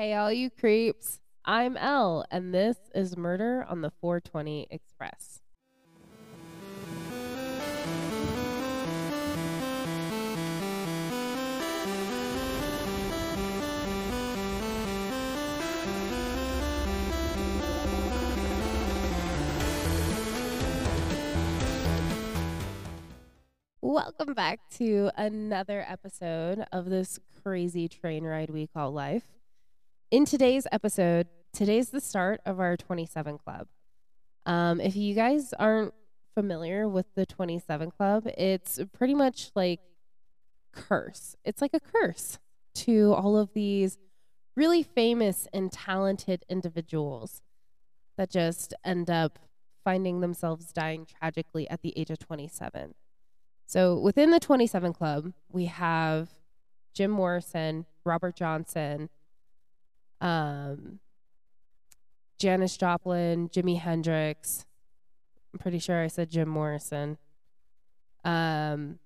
Hey, all you creeps. I'm Elle, and this is Murder on the 420 Express. Welcome back to another episode of this crazy train ride we call life. In today's episode, today's the start of our 27 Club. Um, if you guys aren't familiar with the 27 Club, it's pretty much like curse. It's like a curse to all of these really famous and talented individuals that just end up finding themselves dying tragically at the age of 27. So within the 27 Club, we have Jim Morrison, Robert Johnson, um, Janis Joplin, Jimi Hendrix. I'm pretty sure I said Jim Morrison. Um,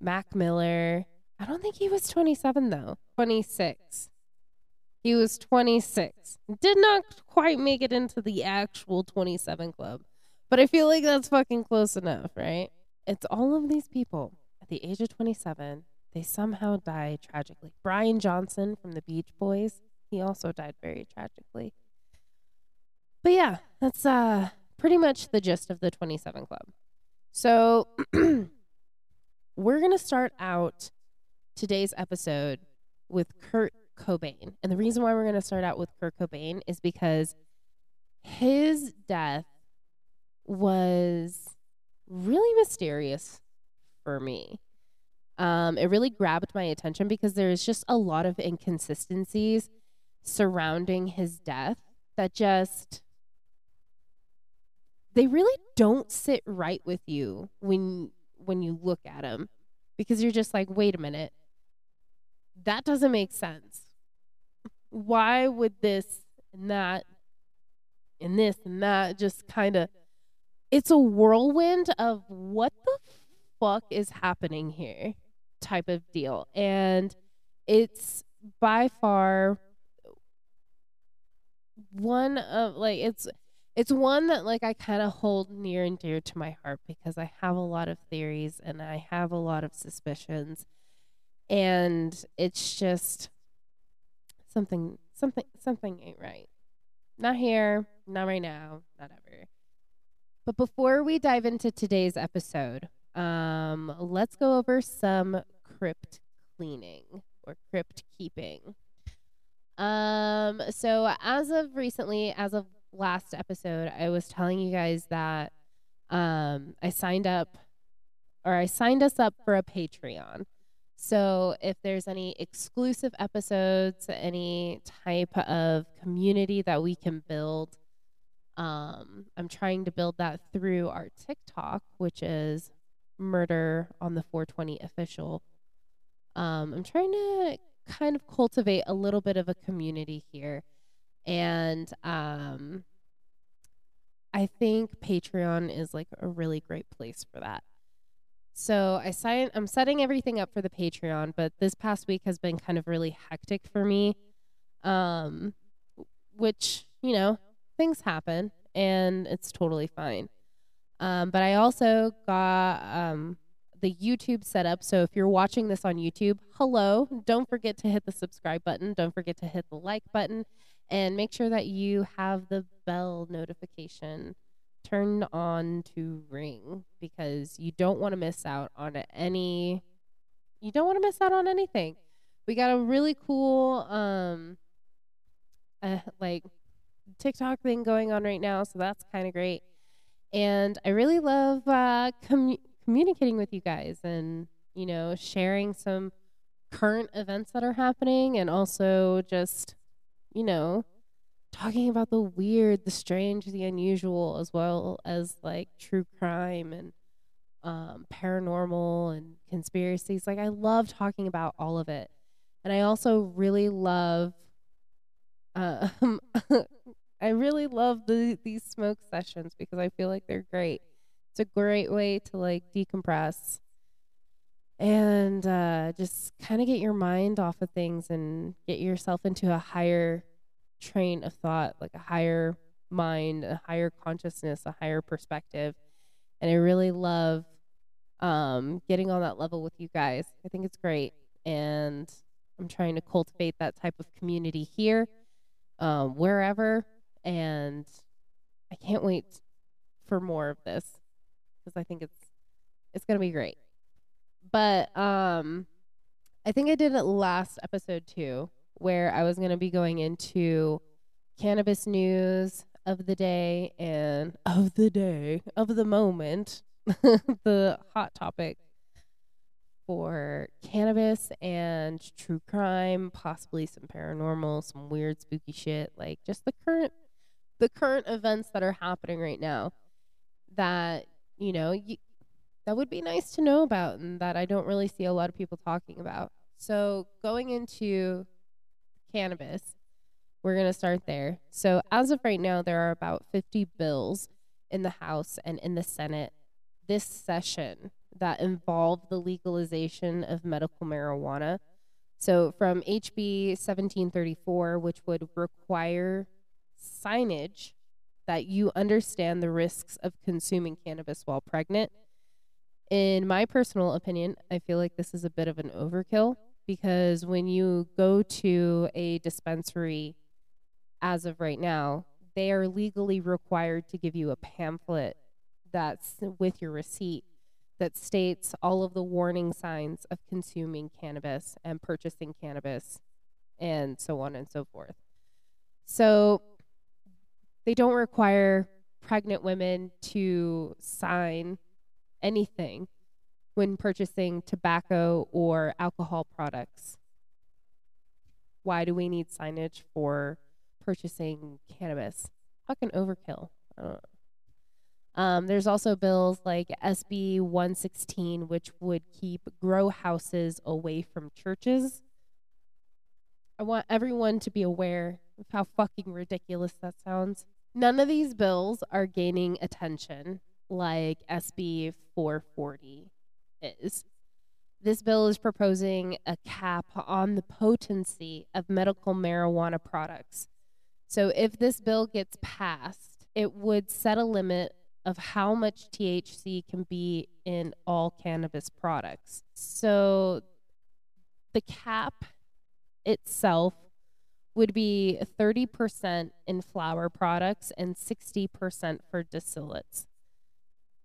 Mac Miller. I don't think he was 27 though. 26. He was 26. Did not quite make it into the actual 27 club. But I feel like that's fucking close enough, right? It's all of these people at the age of 27. They somehow die tragically. Brian Johnson from the Beach Boys, he also died very tragically. But yeah, that's uh pretty much the gist of the 27 Club. So we're going to start out today's episode with Kurt Cobain. And the reason why we're going to start out with Kurt Cobain is because his death was really mysterious for me. Um, it really grabbed my attention because there's just a lot of inconsistencies surrounding his death that just they really don't sit right with you when when you look at him because you're just like wait a minute. That doesn't make sense. Why would this and that and this and that just kind of it's a whirlwind of what the fuck is happening here type of deal. And it's by far one of like it's it's one that like I kind of hold near and dear to my heart because I have a lot of theories and I have a lot of suspicions and it's just something something something ain't right. Not here, not right now, not ever. But before we dive into today's episode, um, let's go over some crypt cleaning or crypt keeping. Um, so as of recently, as of last episode, I was telling you guys that um, I signed up or I signed us up for a Patreon. So if there's any exclusive episodes, any type of community that we can build, um, I'm trying to build that through our TikTok, which is Murder on the 420 official. Um, I'm trying to kind of cultivate a little bit of a community here. And um, I think Patreon is like a really great place for that. So I sign I'm setting everything up for the Patreon, but this past week has been kind of really hectic for me. Um which, you know, things happen and it's totally fine. Um, but I also got um, the YouTube set up. So if you're watching this on YouTube, hello. Don't forget to hit the subscribe button. Don't forget to hit the like button. And make sure that you have the bell notification turned on to ring because you don't want to miss out on any. You don't want to miss out on anything. We got a really cool, um, uh, like TikTok thing going on right now, so that's kind of great. And I really love uh, commu- communicating with you guys and you know sharing some current events that are happening, and also just you know talking about the weird, the strange, the unusual, as well as like true crime and um, paranormal and conspiracies. Like I love talking about all of it, and I also really love. Um, I really love the these smoke sessions because I feel like they're great. It's a great way to like decompress and uh, just kind of get your mind off of things and get yourself into a higher train of thought, like a higher mind, a higher consciousness, a higher perspective. And I really love um, getting on that level with you guys. I think it's great. And I'm trying to cultivate that type of community here, um, wherever. And I can't wait for more of this because I think it's it's gonna be great. But um, I think I did it last episode too, where I was gonna be going into cannabis news of the day and of the day of the moment, the hot topic for cannabis and true crime, possibly some paranormal, some weird spooky shit, like just the current the current events that are happening right now that, you know, that would be nice to know about and that I don't really see a lot of people talking about. So, going into cannabis, we're going to start there. So, as of right now, there are about 50 bills in the House and in the Senate this session that involve the legalization of medical marijuana. So, from HB 1734, which would require signage that you understand the risks of consuming cannabis while pregnant. In my personal opinion, I feel like this is a bit of an overkill because when you go to a dispensary as of right now, they are legally required to give you a pamphlet that's with your receipt that states all of the warning signs of consuming cannabis and purchasing cannabis and so on and so forth. So they don't require pregnant women to sign anything when purchasing tobacco or alcohol products. Why do we need signage for purchasing cannabis? Fucking overkill. Um, there's also bills like SB 116, which would keep grow houses away from churches. I want everyone to be aware of how fucking ridiculous that sounds. None of these bills are gaining attention like SB 440 is. This bill is proposing a cap on the potency of medical marijuana products. So, if this bill gets passed, it would set a limit of how much THC can be in all cannabis products. So, the cap itself would be 30% in flower products and 60% for distillates.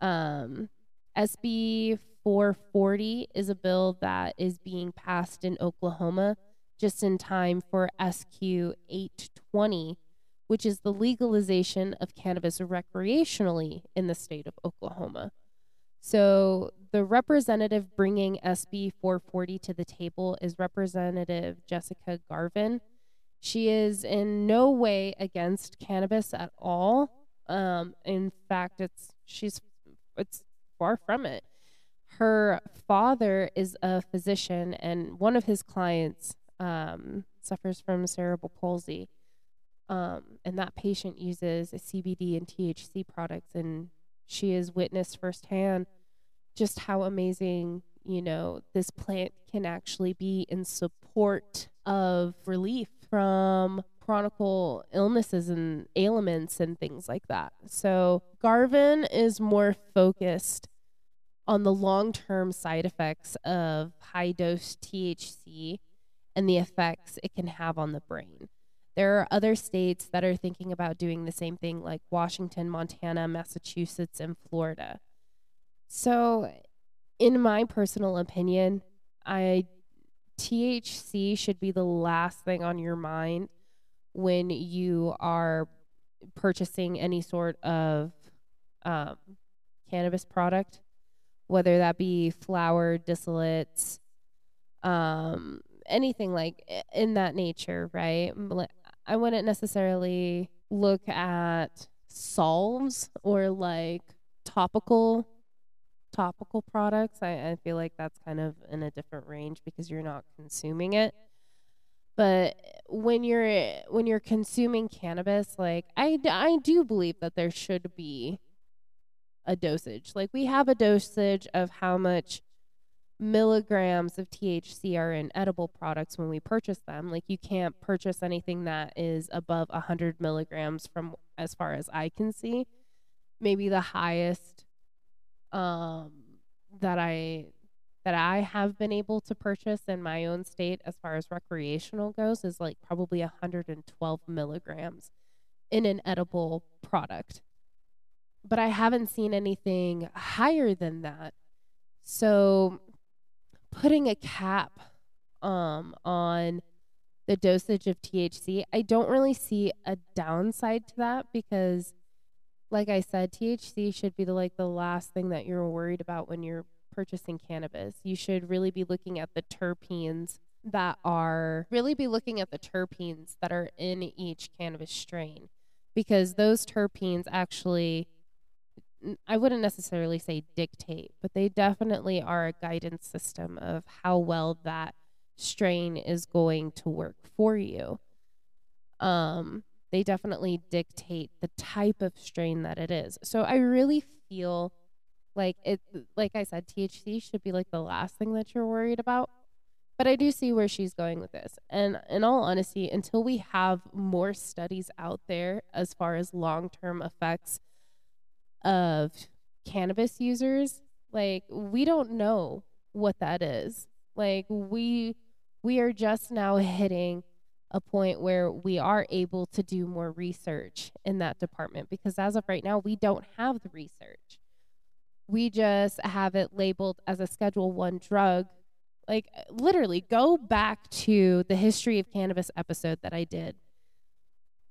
Um, SB 440 is a bill that is being passed in Oklahoma just in time for SQ 820, which is the legalization of cannabis recreationally in the state of Oklahoma. So, the representative bringing SB 440 to the table is Representative Jessica Garvin. She is in no way against cannabis at all. Um, in fact, it's she's it's far from it. Her father is a physician, and one of his clients um, suffers from cerebral palsy. Um, and that patient uses a CBD and THC products, and she has witnessed firsthand just how amazing you know this plant can actually be in support of relief from chronic illnesses and ailments and things like that. So Garvin is more focused on the long term side effects of high dose THC and the effects it can have on the brain. There are other states that are thinking about doing the same thing, like Washington, Montana, Massachusetts, and Florida. So, in my personal opinion, I THC should be the last thing on your mind when you are purchasing any sort of um, cannabis product, whether that be flower, distillates, um, anything like in that nature, right? I wouldn't necessarily look at solves or like topical topical products. I, I feel like that's kind of in a different range because you're not consuming it. But when you're when you're consuming cannabis, like I, I do believe that there should be a dosage. Like we have a dosage of how much milligrams of THC are in edible products when we purchase them. Like you can't purchase anything that is above 100 milligrams from as far as I can see. Maybe the highest um, that I that I have been able to purchase in my own state as far as recreational goes is like probably 112 milligrams in an edible product. But I haven't seen anything higher than that. So putting a cap um, on the dosage of THC, I don't really see a downside to that because like I said, THC should be the like the last thing that you're worried about when you're purchasing cannabis. You should really be looking at the terpenes that are really be looking at the terpenes that are in each cannabis strain because those terpenes actually I wouldn't necessarily say dictate, but they definitely are a guidance system of how well that strain is going to work for you. Um, they definitely dictate the type of strain that it is. So I really feel like it like I said THC should be like the last thing that you're worried about. But I do see where she's going with this. And in all honesty, until we have more studies out there as far as long-term effects of cannabis users, like we don't know what that is. Like we we are just now hitting a point where we are able to do more research in that department because as of right now we don't have the research. We just have it labeled as a schedule 1 drug. Like literally go back to the history of cannabis episode that I did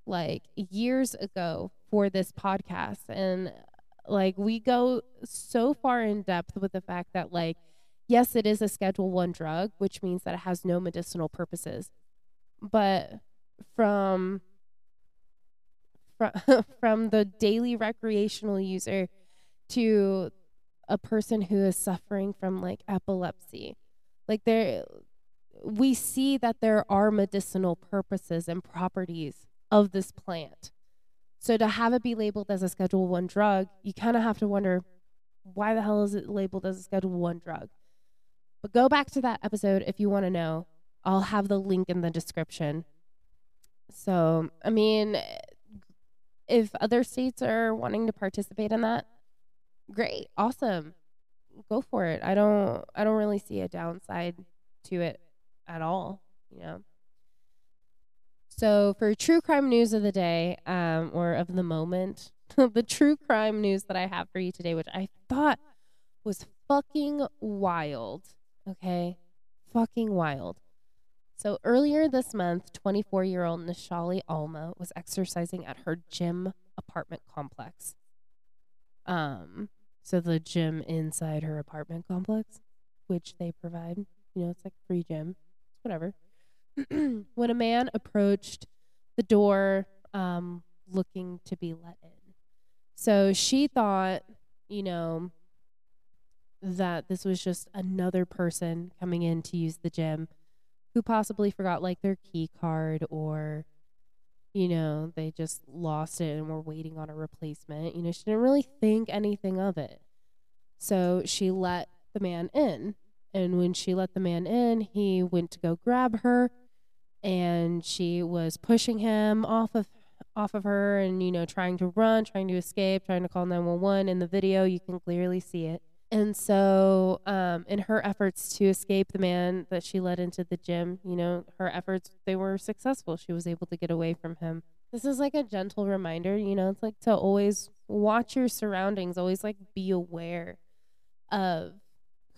like years ago for this podcast and like we go so far in depth with the fact that like yes, it is a schedule 1 drug, which means that it has no medicinal purposes. But from from from the daily recreational user to a person who is suffering from like epilepsy. Like there we see that there are medicinal purposes and properties of this plant. So to have it be labeled as a Schedule One drug, you kind of have to wonder why the hell is it labeled as a Schedule One drug? But go back to that episode if you want to know. I'll have the link in the description. So, I mean, if other states are wanting to participate in that, great, awesome. Go for it. I don't I don't really see a downside to it at all, you know. So, for true crime news of the day, um, or of the moment, the true crime news that I have for you today, which I thought was fucking wild. Okay. Fucking wild. So, earlier this month, 24 year old Nishali Alma was exercising at her gym apartment complex. Um, so the gym inside her apartment complex, which they provide, you know, it's like free gym, whatever. when a man approached the door um, looking to be let in. So she thought, you know, that this was just another person coming in to use the gym who possibly forgot like their key card or you know they just lost it and were waiting on a replacement. You know she didn't really think anything of it. So she let the man in. And when she let the man in he went to go grab her. And she was pushing him off of off of her and you know trying to run trying to escape trying to call 911 in the video you can clearly see it and so um, in her efforts to escape the man that she led into the gym you know her efforts they were successful. She was able to get away from him. This is like a gentle reminder you know it's like to always watch your surroundings always like be aware of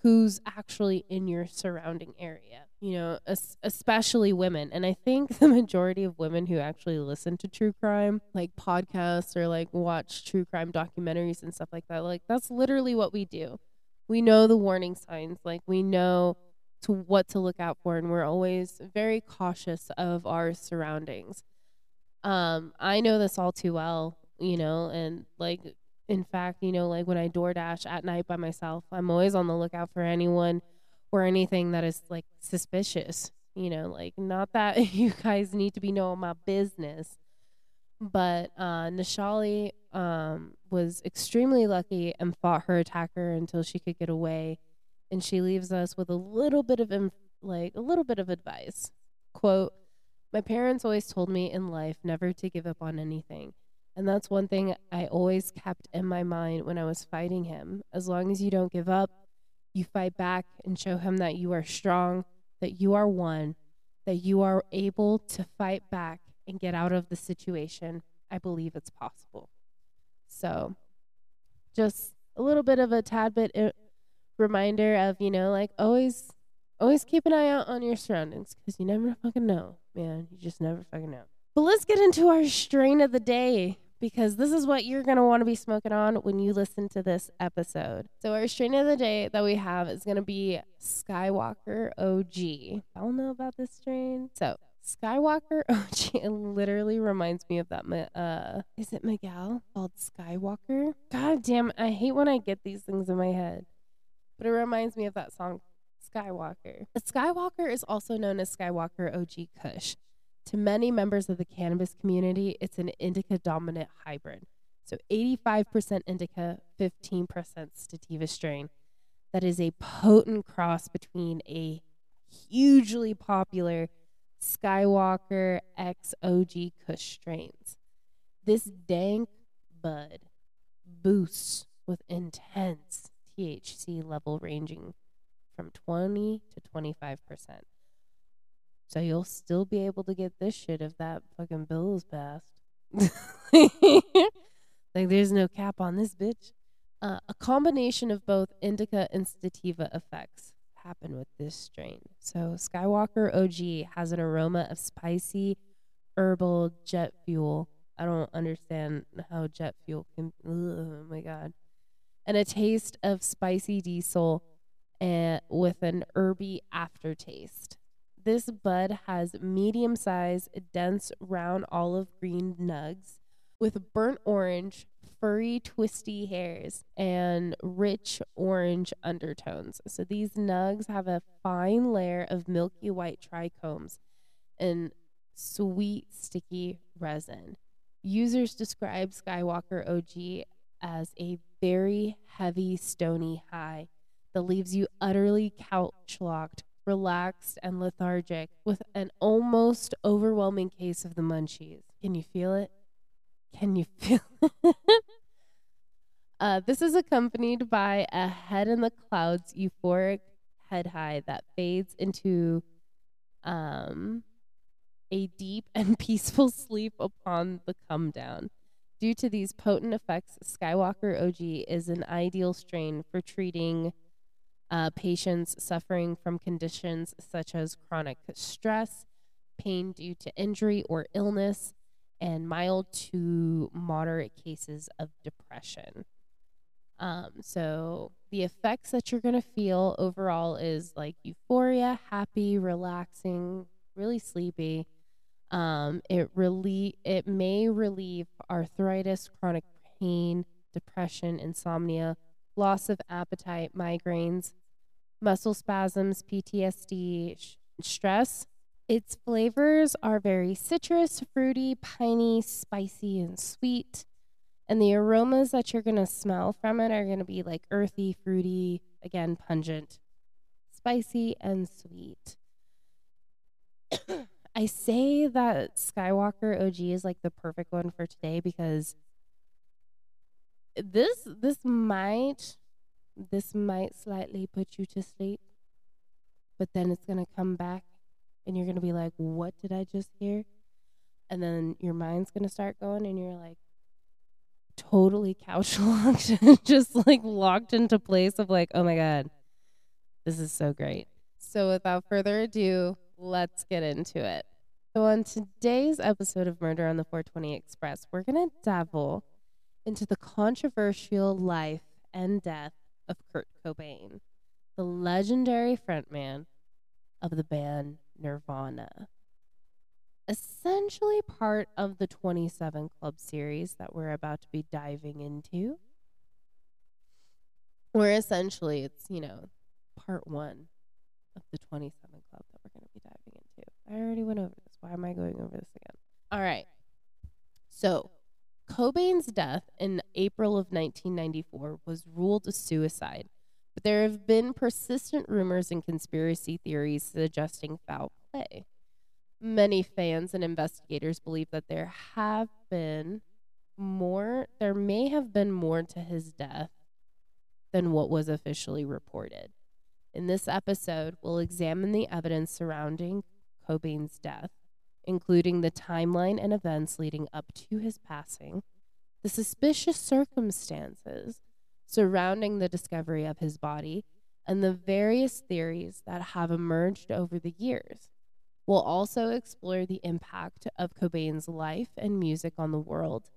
who's actually in your surrounding area you know, especially women. And I think the majority of women who actually listen to true crime, like podcasts or like watch true crime documentaries and stuff like that, like that's literally what we do. We know the warning signs, like we know to what to look out for and we're always very cautious of our surroundings. Um I know this all too well, you know, and like in fact, you know, like when I DoorDash at night by myself, I'm always on the lookout for anyone or anything that is like suspicious. You know, like not that you guys need to be knowing my business, but uh, Nishali um, was extremely lucky and fought her attacker until she could get away and she leaves us with a little bit of inf- like a little bit of advice. Quote, "My parents always told me in life never to give up on anything." And that's one thing I always kept in my mind when I was fighting him. As long as you don't give up, you fight back and show him that you are strong, that you are one, that you are able to fight back and get out of the situation. I believe it's possible. So, just a little bit of a tad bit uh, reminder of, you know, like always always keep an eye out on your surroundings cuz you never fucking know, man. You just never fucking know. But let's get into our strain of the day because this is what you're going to want to be smoking on when you listen to this episode. So, our strain of the day that we have is going to be Skywalker OG. I don't know about this strain. So, Skywalker OG it literally reminds me of that. Uh, is it Miguel called Skywalker? God damn, I hate when I get these things in my head, but it reminds me of that song Skywalker. Skywalker is also known as Skywalker OG Kush. To many members of the cannabis community, it's an indica dominant hybrid. So 85% indica, 15% sativa strain. That is a potent cross between a hugely popular Skywalker XOG Kush strains. This dank bud boosts with intense THC level ranging from 20 to 25%. So you'll still be able to get this shit if that fucking bill is passed. like there's no cap on this bitch. Uh, a combination of both indica and sativa effects happen with this strain. So Skywalker OG has an aroma of spicy herbal jet fuel. I don't understand how jet fuel can. Oh my god. And a taste of spicy diesel and with an herby aftertaste. This bud has medium sized, dense, round olive green nugs with burnt orange, furry, twisty hairs and rich orange undertones. So these nugs have a fine layer of milky white trichomes and sweet, sticky resin. Users describe Skywalker OG as a very heavy, stony high that leaves you utterly couch locked relaxed, and lethargic with an almost overwhelming case of the munchies. Can you feel it? Can you feel it? uh, this is accompanied by a head in the clouds euphoric head high that fades into um, a deep and peaceful sleep upon the come down. Due to these potent effects, Skywalker OG is an ideal strain for treating uh, patients suffering from conditions such as chronic stress, pain due to injury or illness, and mild to moderate cases of depression. Um, so the effects that you're going to feel overall is like euphoria, happy, relaxing, really sleepy. Um, it really it may relieve arthritis, chronic pain, depression, insomnia, loss of appetite, migraines, muscle spasms, PTSD, sh- stress. Its flavors are very citrus, fruity, piney, spicy, and sweet. And the aromas that you're going to smell from it are going to be like earthy, fruity, again, pungent, spicy, and sweet. I say that Skywalker OG is like the perfect one for today because this this might this might slightly put you to sleep, but then it's going to come back and you're going to be like, what did I just hear? And then your mind's going to start going and you're like totally couch locked, just like locked into place of like, oh my God, this is so great. So without further ado, let's get into it. So, on today's episode of Murder on the 420 Express, we're going to dabble into the controversial life and death of Kurt Cobain, the legendary frontman of the band Nirvana. Essentially part of the 27 Club series that we're about to be diving into. Where essentially it's, you know, part one of the 27 Club that we're going to be diving into. I already went over this. Why am I going over this again? All right. So, Cobain's death in April of 1994 was ruled a suicide But there have been persistent rumors and conspiracy theories suggesting foul play. Many fans and investigators believe that there have been more, there may have been more to his death than what was officially reported. In this episode, we'll examine the evidence surrounding Cobain's death, including the timeline and events leading up to his passing, the suspicious circumstances surrounding the discovery of his body, and the various theories that have emerged over the years. We'll also explore the impact of Cobain's life and music on the world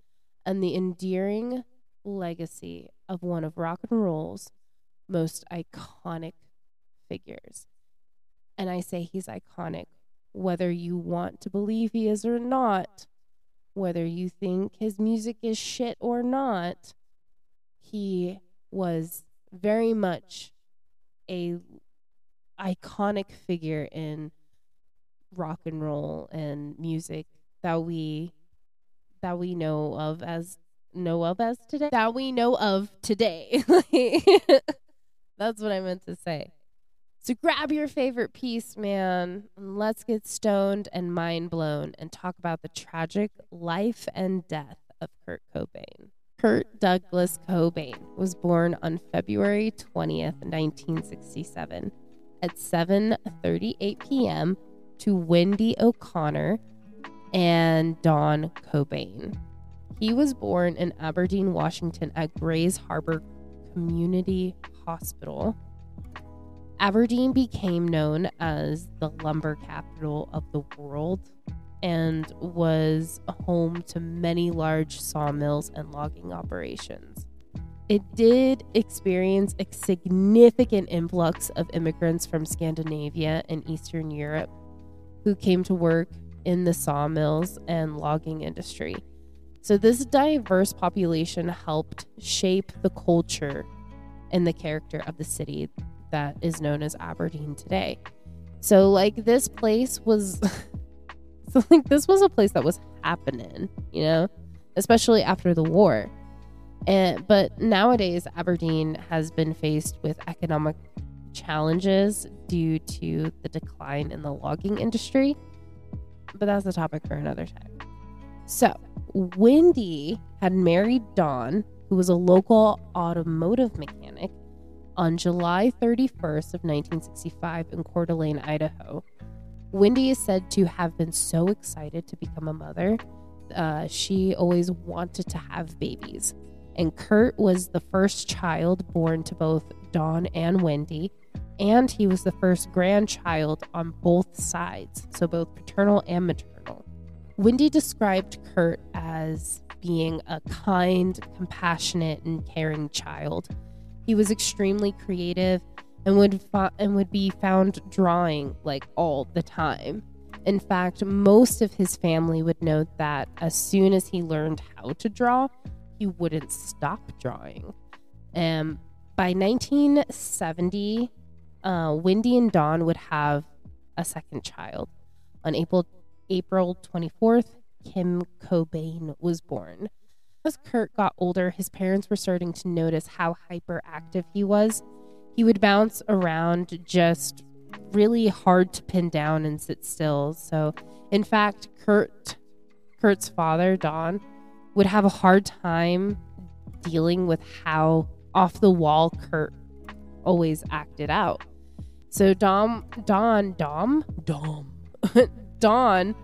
and the endearing legacy of one of rock and roll's most iconic figures. And I say he's iconic, whether you want to believe he is or not, whether you think his music is shit or not, he was very much a iconic figure in rock and roll and music that we that we know of as know of as today. That we know of today. That's what i meant to say so grab your favorite piece man and let's get stoned and mind blown and talk about the tragic life and death of kurt cobain kurt douglas cobain was born on february 20th 1967 at 7:38 p.m. to Wendy O'Connor and Don Cobain. He was born in Aberdeen, Washington at Grays Harbor Community Hospital. Aberdeen became known as the lumber capital of the world and was home to many large sawmills and logging operations. It did experience a significant influx of immigrants from Scandinavia and Eastern Europe who came to work in the sawmills and logging industry. So, this diverse population helped shape the culture and the character of the city that is known as Aberdeen today. So, like, this place was, so, like, this was a place that was happening, you know, especially after the war. And, but nowadays, Aberdeen has been faced with economic challenges due to the decline in the logging industry but that's a topic for another time. So, Wendy had married Don, who was a local automotive mechanic, on July 31st of 1965 in Coeur d'Alene, Idaho. Wendy is said to have been so excited to become a mother. Uh, she always wanted to have babies. And Kurt was the first child born to both Don and Wendy and he was the first grandchild on both sides, so both paternal and maternal. Wendy described Kurt as being a kind, compassionate, and caring child. He was extremely creative and would and would be found drawing like all the time. In fact, most of his family would note that as soon as he learned how to draw, he wouldn't stop drawing. And by 1970, uh, Wendy and Don would have a second child. On April April 24th, Kim Cobain was born. As Kurt got older, his parents were starting to notice how hyperactive he was. He would bounce around just really hard to pin down and sit still. So, in fact, Kurt Kurt's father, Don, would have a hard time dealing with how off the wall Kurt always acted out. So Dom, Don, Dom, Dom, Don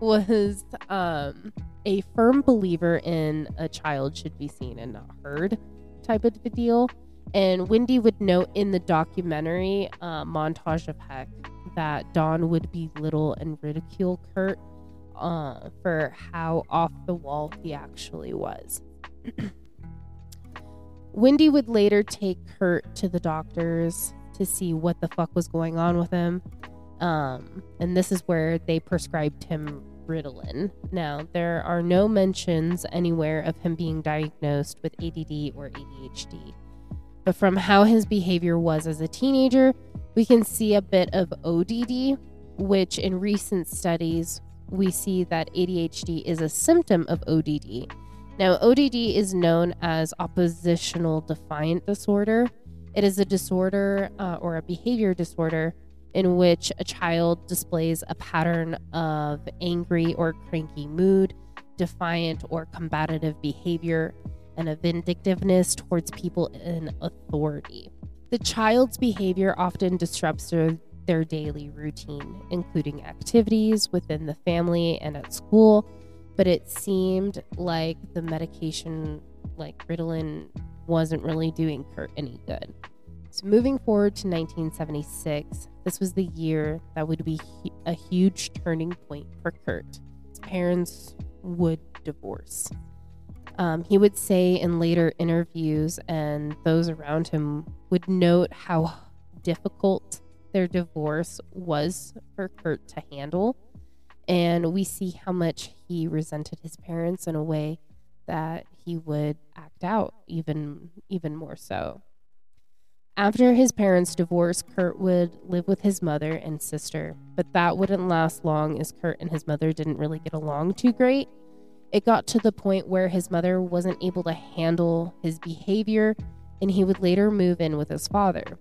was um, a firm believer in a child should be seen and not heard type of a deal. And Wendy would note in the documentary uh, montage of Heck that Don would belittle and ridicule Kurt uh, for how off the wall he actually was. Wendy would later take Kurt to the doctors to see what the fuck was going on with him. Um, and this is where they prescribed him Ritalin. Now, there are no mentions anywhere of him being diagnosed with ADD or ADHD. But from how his behavior was as a teenager, we can see a bit of ODD, which in recent studies, we see that ADHD is a symptom of ODD. Now, ODD is known as oppositional defiant disorder, It is a disorder uh, or a behavior disorder in which a child displays a pattern of angry or cranky mood, defiant or combative behavior, and a vindictiveness towards people in authority. The child's behavior often disrupts their, their daily routine, including activities within the family and at school, but it seemed like the medication, like Ritalin, wasn't really doing Kurt any good. So, moving forward to 1976, this was the year that would be a huge turning point for Kurt. His parents would divorce. Um, he would say in later interviews, and those around him would note how difficult their divorce was for Kurt to handle. And we see how much he resented his parents in a way that he would act out even even more so. After his parents' divorce, Kurt would live with his mother and sister, but that wouldn't last long as Kurt and his mother didn't really get along too great. It got to the point where his mother wasn't able to handle his behavior, and he would later move in with his father.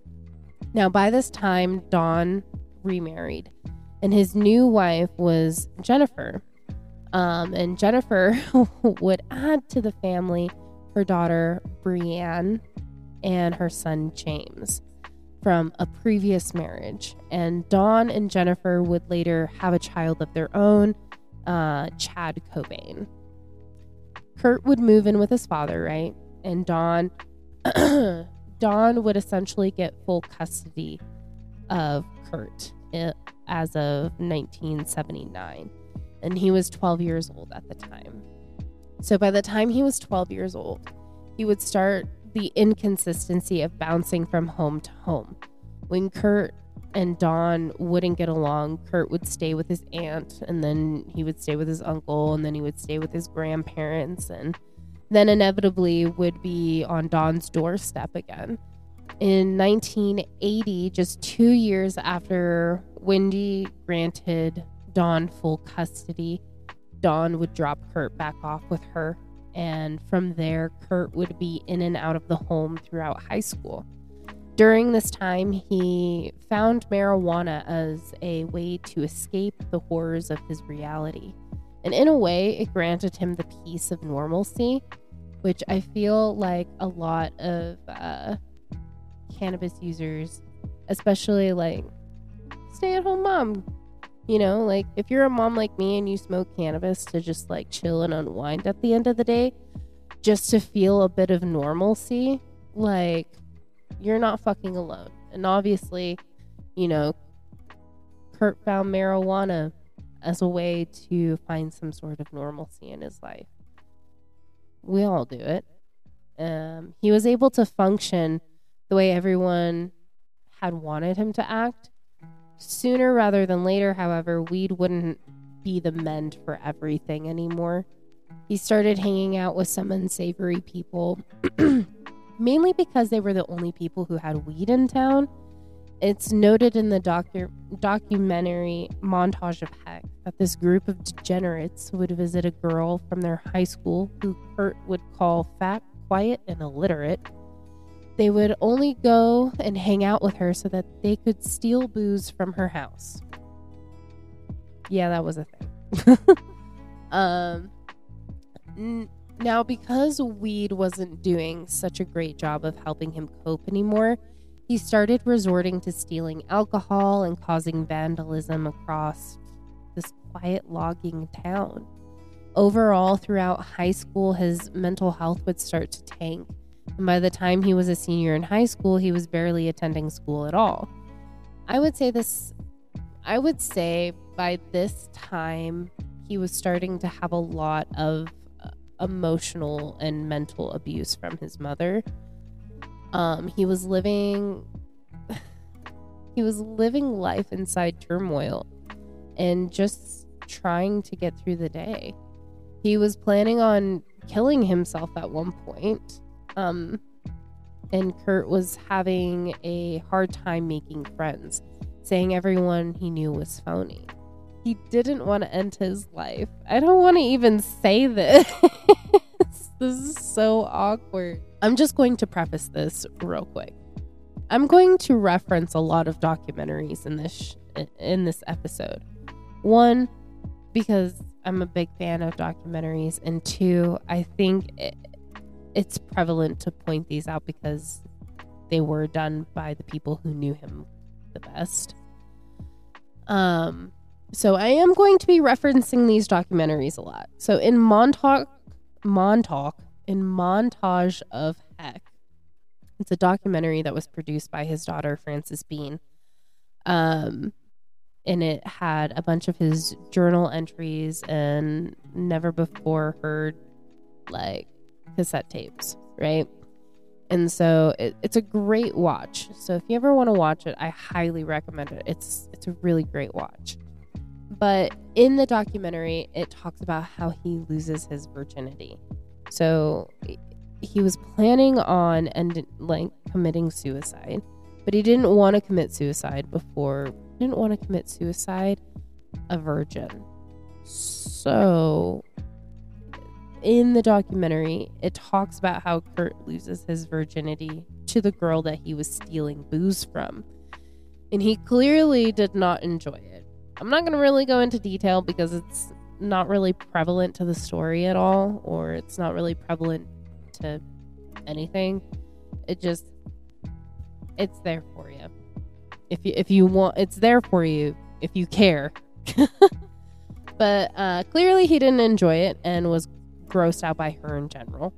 Now, by this time, Don remarried, and his new wife was Jennifer. Um, and Jennifer would add to the family her daughter, Brianne, and her son James from a previous marriage. And Don and Jennifer would later have a child of their own, uh, Chad Cobain. Kurt would move in with his father, right? And Don Don would essentially get full custody of Kurt eh, as of 1979. And he was 12 years old at the time. So by the time he was 12 years old, he would start the inconsistency of bouncing from home to home. When Kurt and Don wouldn't get along, Kurt would stay with his aunt, and then he would stay with his uncle, and then he would stay with his grandparents, and then inevitably would be on Don's doorstep again. In 1980, just two years after Wendy granted Don full custody, Don would drop Kurt back off with her and from there, Kurt would be in and out of the home throughout high school. During this time, he found marijuana as a way to escape the horrors of his reality. And in a way, it granted him the peace of normalcy, which I feel like a lot of uh, cannabis users, especially like stay at home mom, you know, like if you're a mom like me and you smoke cannabis to just like chill and unwind at the end of the day, just to feel a bit of normalcy, like you're not fucking alone. And obviously, you know, Kurt found marijuana as a way to find some sort of normalcy in his life. We all do it. Um, he was able to function the way everyone had wanted him to act Sooner rather than later, however, weed wouldn't be the mend for everything anymore. He started hanging out with some unsavory people, mainly because they were the only people who had weed in town. It's noted in the docu- documentary Montage of Heck that this group of degenerates would visit a girl from their high school who Kurt would call fat, quiet, and illiterate they would only go and hang out with her so that they could steal booze from her house. Yeah, that was a thing. um, n- now, because weed wasn't doing such a great job of helping him cope anymore, he started resorting to stealing alcohol and causing vandalism across this quiet logging town. Overall, throughout high school, his mental health would start to tank and by the time he was a senior in high school, he was barely attending school at all. I would say this, I would say by this time, he was starting to have a lot of uh, emotional and mental abuse from his mother. Um, he was living, he was living life inside turmoil and just trying to get through the day. He was planning on killing himself at one point um, and Kurt was having a hard time making friends, saying everyone he knew was phony. He didn't want to end his life. I don't want to even say this. this is so awkward. I'm just going to preface this real quick. I'm going to reference a lot of documentaries in this sh- in this episode. One, because I'm a big fan of documentaries, and two, I think it, it's prevalent to point these out because they were done by the people who knew him the best. Um, so I am going to be referencing these documentaries a lot. So in Montauk, Montauk, in Montage of Heck, it's a documentary that was produced by his daughter Frances Bean. Um, and it had a bunch of his journal entries and never before heard like cassette tapes, right? And so it, it's a great watch. So if you ever want to watch it, I highly recommend it. It's it's a really great watch. But in the documentary, it talks about how he loses his virginity. So he was planning on and like committing suicide, but he didn't want to commit suicide before didn't want to commit suicide a virgin. So in the documentary, it talks about how Kurt loses his virginity to the girl that he was stealing booze from. And he clearly did not enjoy it. I'm not going to really go into detail because it's not really prevalent to the story at all, or it's not really prevalent to anything. It just, it's there for you. If you, if you want, it's there for you if you care. but uh, clearly he didn't enjoy it and was grossed out by her in general.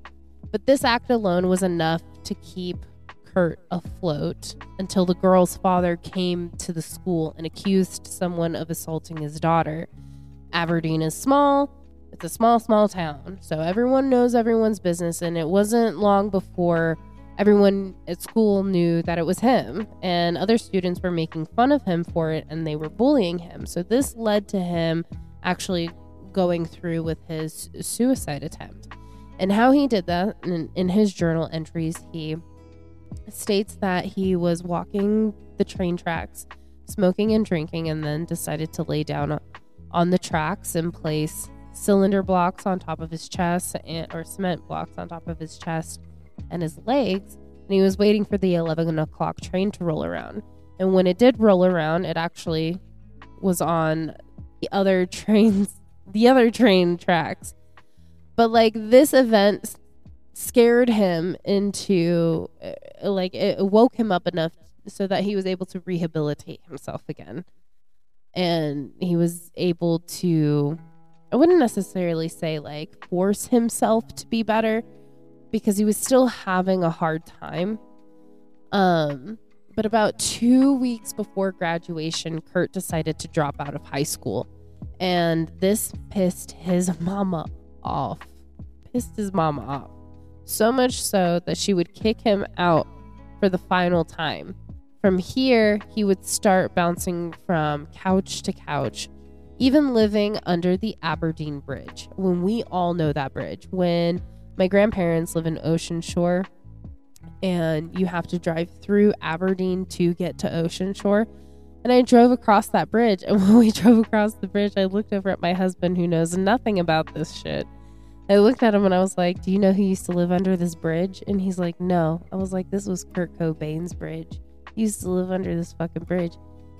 But this act alone was enough to keep Kurt afloat until the girl's father came to the school and accused someone of assaulting his daughter. Aberdeen is small. It's a small, small town. So everyone knows everyone's business. And it wasn't long before everyone at school knew that it was him. And other students were making fun of him for it and they were bullying him. So this led to him actually going through with his suicide attempt. And how he did that in, in his journal entries, he states that he was walking the train tracks, smoking and drinking, and then decided to lay down on the tracks and place cylinder blocks on top of his chest and, or cement blocks on top of his chest and his legs. And he was waiting for the 11 o'clock train to roll around. And when it did roll around, it actually was on the other trains the other train tracks. But like this event scared him into uh, like it woke him up enough so that he was able to rehabilitate himself again. And he was able to I wouldn't necessarily say like force himself to be better because he was still having a hard time. Um but about 2 weeks before graduation, Kurt decided to drop out of high school and this pissed his mama off. Pissed his mama off. So much so that she would kick him out for the final time. From here, he would start bouncing from couch to couch, even living under the Aberdeen Bridge. When we all know that bridge, when my grandparents live in Ocean Shore and you have to drive through Aberdeen to get to Ocean Shore, and I drove across that bridge. And when we drove across the bridge, I looked over at my husband who knows nothing about this shit. I looked at him and I was like, Do you know who used to live under this bridge? And he's like, No. I was like, This was Kurt Cobain's bridge. He used to live under this fucking bridge.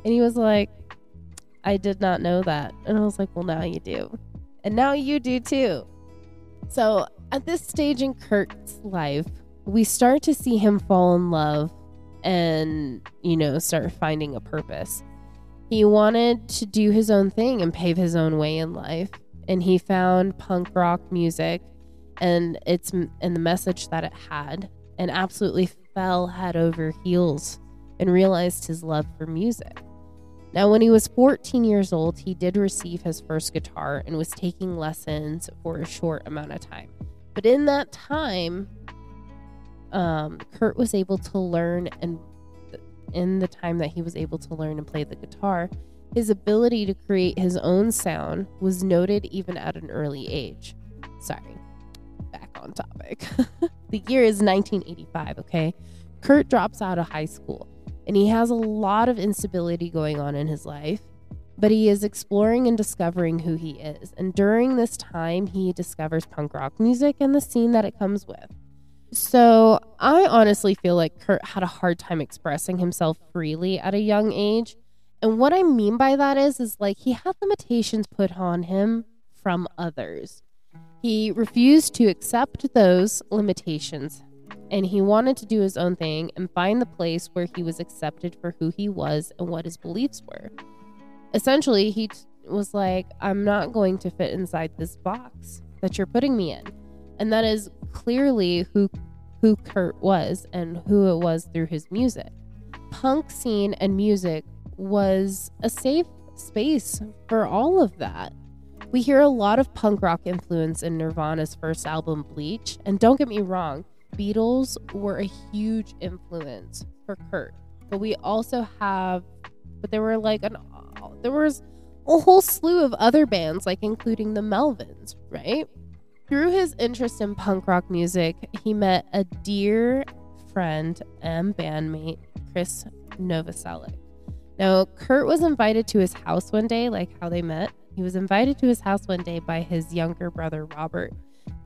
And he was like, I did not know that. And I was like, Well, now you do. And now you do too. So at this stage in Kurt's life, we start to see him fall in love and, you know, start finding a purpose. He wanted to do his own thing and pave his own way in life. And he found punk rock music and its and the message that it had and absolutely fell head over heels and realized his love for music. Now, when he was 14 years old, he did receive his first guitar and was taking lessons for a short amount of time. But in that time, um, Kurt was able to learn and in the time that he was able to learn and play the guitar, his ability to create his own sound was noted even at an early age. Sorry, back on topic. the year is 1985, okay? Kurt drops out of high school and he has a lot of instability going on in his life, but he is exploring and discovering who he is. And during this time, he discovers punk rock music and the scene that it comes with. So I honestly feel like Kurt had a hard time expressing himself freely at a young age. And what I mean by that is is like he had limitations put on him from others. He refused to accept those limitations and he wanted to do his own thing and find the place where he was accepted for who he was and what his beliefs were. Essentially, he t- was like, I'm not going to fit inside this box that you're putting me in. And that is clearly who who Kurt was and who it was through his music. Punk scene and music was a safe space for all of that. We hear a lot of punk rock influence in Nirvana's first album, Bleach. And don't get me wrong, Beatles were a huge influence for Kurt. But we also have, but there were like an, there was a whole slew of other bands, like including the Melvins, right? Through his interest in punk rock music, he met a dear friend and bandmate, Chris Novoselic. Now, Kurt was invited to his house one day, like how they met. He was invited to his house one day by his younger brother, Robert.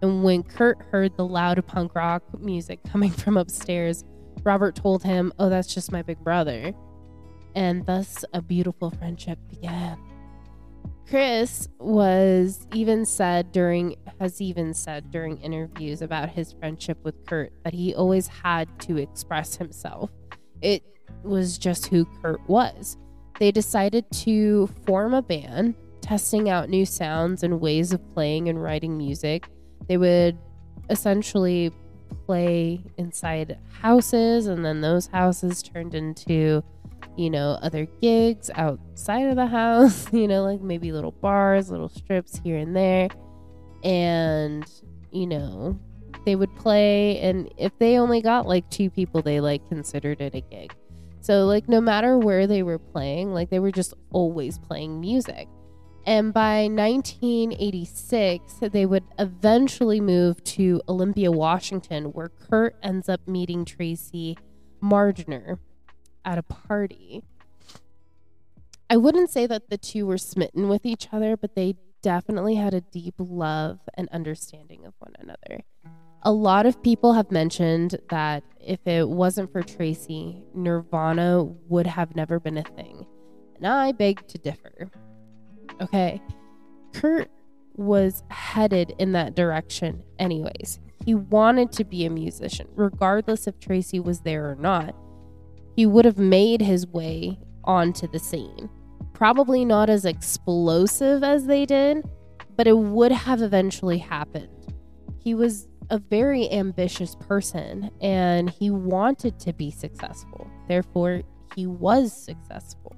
And when Kurt heard the loud punk rock music coming from upstairs, Robert told him, Oh, that's just my big brother. And thus a beautiful friendship began. Chris was even said during has even said during interviews about his friendship with Kurt that he always had to express himself. It was just who Kurt was. They decided to form a band, testing out new sounds and ways of playing and writing music. They would essentially play inside houses, and then those houses turned into you know, other gigs outside of the house, you know, like maybe little bars, little strips here and there. And, you know, they would play and if they only got like two people, they like considered it a gig. So like no matter where they were playing, like they were just always playing music. And by 1986, they would eventually move to Olympia, Washington, where Kurt ends up meeting Tracy Marander at a party. I wouldn't say that the two were smitten with each other, but they definitely had a deep love and understanding of one another. A lot of people have mentioned that if it wasn't for Tracy, Nirvana would have never been a thing. And I beg to differ. Okay. Kurt was headed in that direction, anyways. He wanted to be a musician, regardless if Tracy was there or not he would have made his way onto the scene. Probably not as explosive as they did, but it would have eventually happened. He was a very ambitious person and he wanted to be successful. Therefore, he was successful.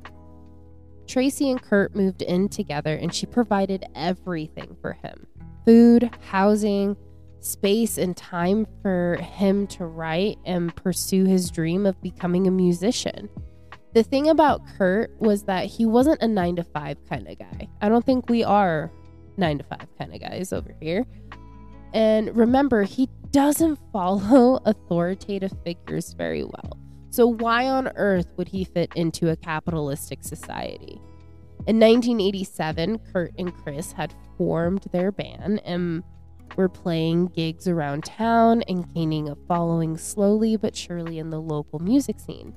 Tracy and Kurt moved in together and she provided everything for him food, housing, space and time for him to write and pursue his dream of becoming a musician. The thing about Kurt was that he wasn't a nine to five kind of guy. I don't think we are nine to five kind of guys over here. And remember, he doesn't follow authoritative figures very well. So, why on earth would he fit into a capitalistic society? In 1987, Kurt and Chris had formed their band and were playing gigs around town and gaining a following slowly but surely in the local music scene.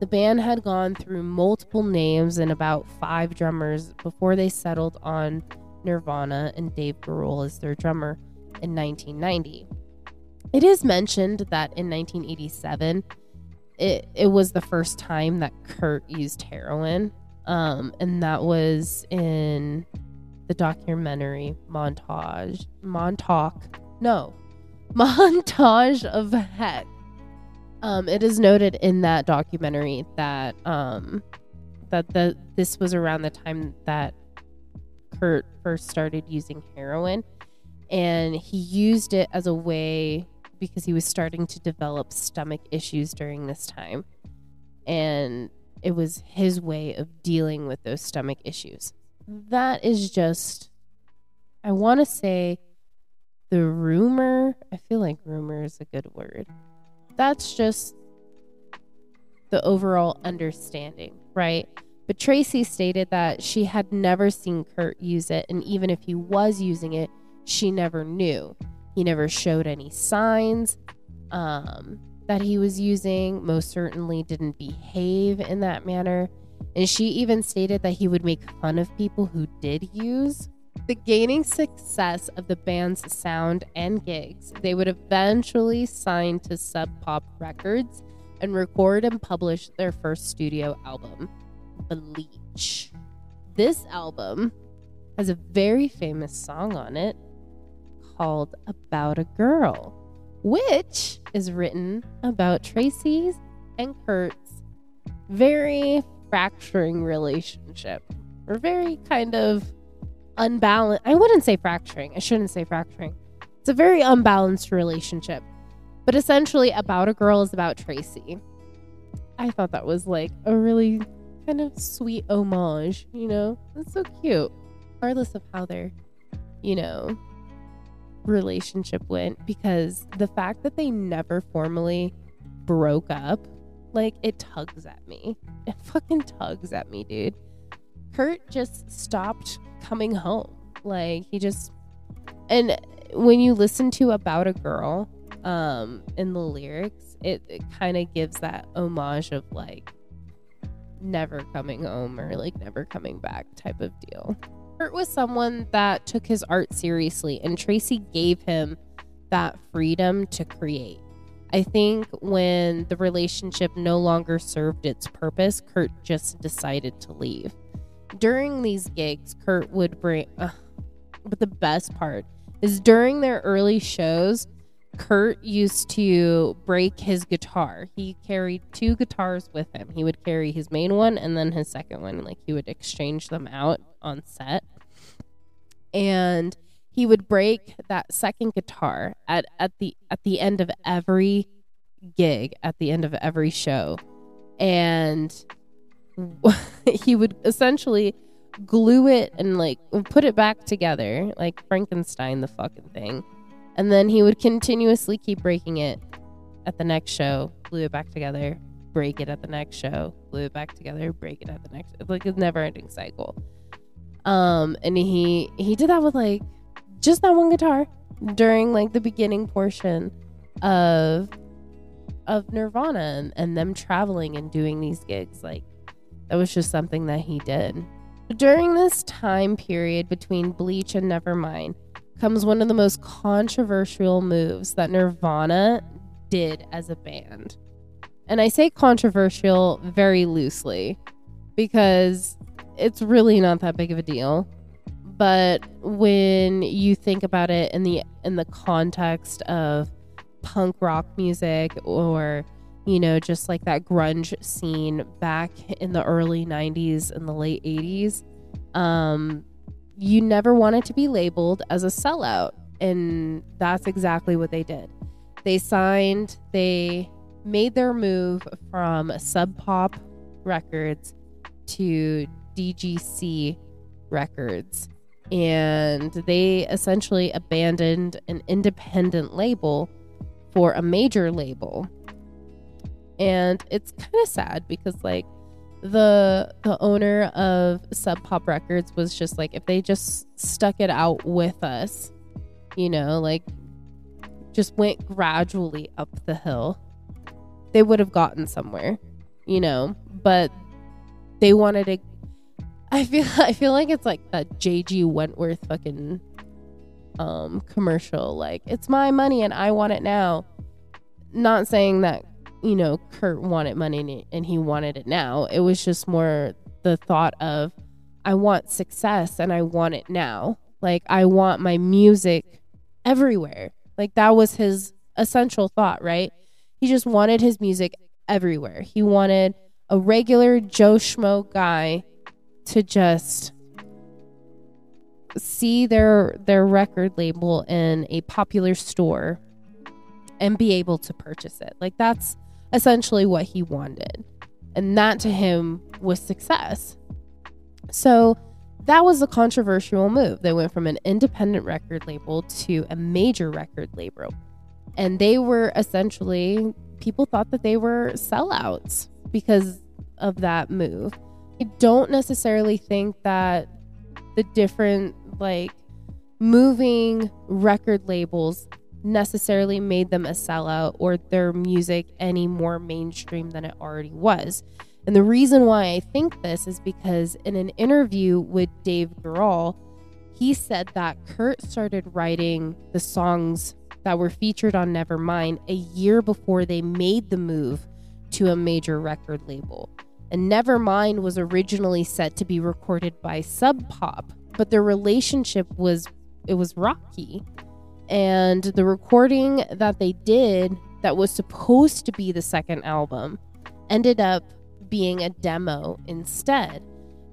The band had gone through multiple names and about five drummers before they settled on Nirvana and Dave Grohl as their drummer in 1990. It is mentioned that in 1987, it, it was the first time that Kurt used heroin. Um, and that was in the documentary montage montauk no montage of heck. Um, it is noted in that documentary that um, that the this was around the time that Kurt first started using heroin, and he used it as a way because he was starting to develop stomach issues during this time, and it was his way of dealing with those stomach issues that is just, I want to say the rumor. I feel like rumor is a good word. That's just the overall understanding, right? But Tracy stated that she had never seen Kurt use it, and even if he was using it, she never knew. He never showed any signs. um, that he was using most certainly didn't behave in that manner. And she even stated that he would make fun of people who did use. The gaining success of the band's sound and gigs, they would eventually sign to Sub Pop Records and record and publish their first studio album, Bleach. This album has a very famous song on it called About a Girl, which is written about Tracy's and Kurt's very fracturing relationship, or very kind of unbalanced. I wouldn't say fracturing, I shouldn't say fracturing. It's a very unbalanced relationship. But essentially, About a Girl is about Tracy. I thought that was like a really kind of sweet homage, you know? It's so cute. Regardless of how their, you know, relationship went, because the fact that they never formally broke up, like, it tugs at me. It fucking tugs at me, dude. Kurt just stopped coming home. Like, he just. And when you listen to About a Girl, um in the lyrics it, it kind of gives that homage of like never coming home or like never coming back type of deal kurt was someone that took his art seriously and tracy gave him that freedom to create i think when the relationship no longer served its purpose kurt just decided to leave during these gigs kurt would bring uh, but the best part is during their early shows Kurt used to break his guitar. He carried two guitars with him. He would carry his main one and then his second one. Like he would exchange them out on set. And he would break that second guitar at, at the at the end of every gig, at the end of every show. And he would essentially glue it and like put it back together, like Frankenstein the fucking thing and then he would continuously keep breaking it at the next show, glue it back together, break it at the next show, glue it back together, break it at the next. It's like a never ending cycle. Um, and he he did that with like just that one guitar during like the beginning portion of of Nirvana and, and them traveling and doing these gigs. Like that was just something that he did. During this time period between Bleach and Nevermind, comes one of the most controversial moves that Nirvana did as a band. And I say controversial very loosely because it's really not that big of a deal. But when you think about it in the in the context of punk rock music or you know just like that grunge scene back in the early 90s and the late 80s um you never wanted to be labeled as a sellout. And that's exactly what they did. They signed, they made their move from Sub Pop Records to DGC Records. And they essentially abandoned an independent label for a major label. And it's kind of sad because, like, the the owner of Sub Pop Records was just like if they just stuck it out with us, you know, like just went gradually up the hill, they would have gotten somewhere, you know. But they wanted to. I feel I feel like it's like that JG Wentworth fucking um commercial. Like it's my money and I want it now. Not saying that you know, Kurt wanted money and he wanted it now. It was just more the thought of, I want success and I want it now. Like, I want my music everywhere. Like, that was his essential thought, right? He just wanted his music everywhere. He wanted a regular Joe Schmo guy to just see their their record label in a popular store and be able to purchase it. Like that's essentially what he wanted. And that to him was success. So that was a controversial move. They went from an independent record label to a major record label. And they were essentially, people thought that they were sellouts because of that move. I don't necessarily think that the different, like, moving record labels necessarily made them a sellout or their music any more mainstream than it already was. And the reason why I think this is because in an interview with Dave Grohl, he said that Kurt started writing the songs that were featured on Nevermind a year before they made the move to a major record label. And Nevermind was originally set to be recorded by Sub Pop, but their relationship was it was rocky. And the recording that they did that was supposed to be the second album ended up being a demo instead.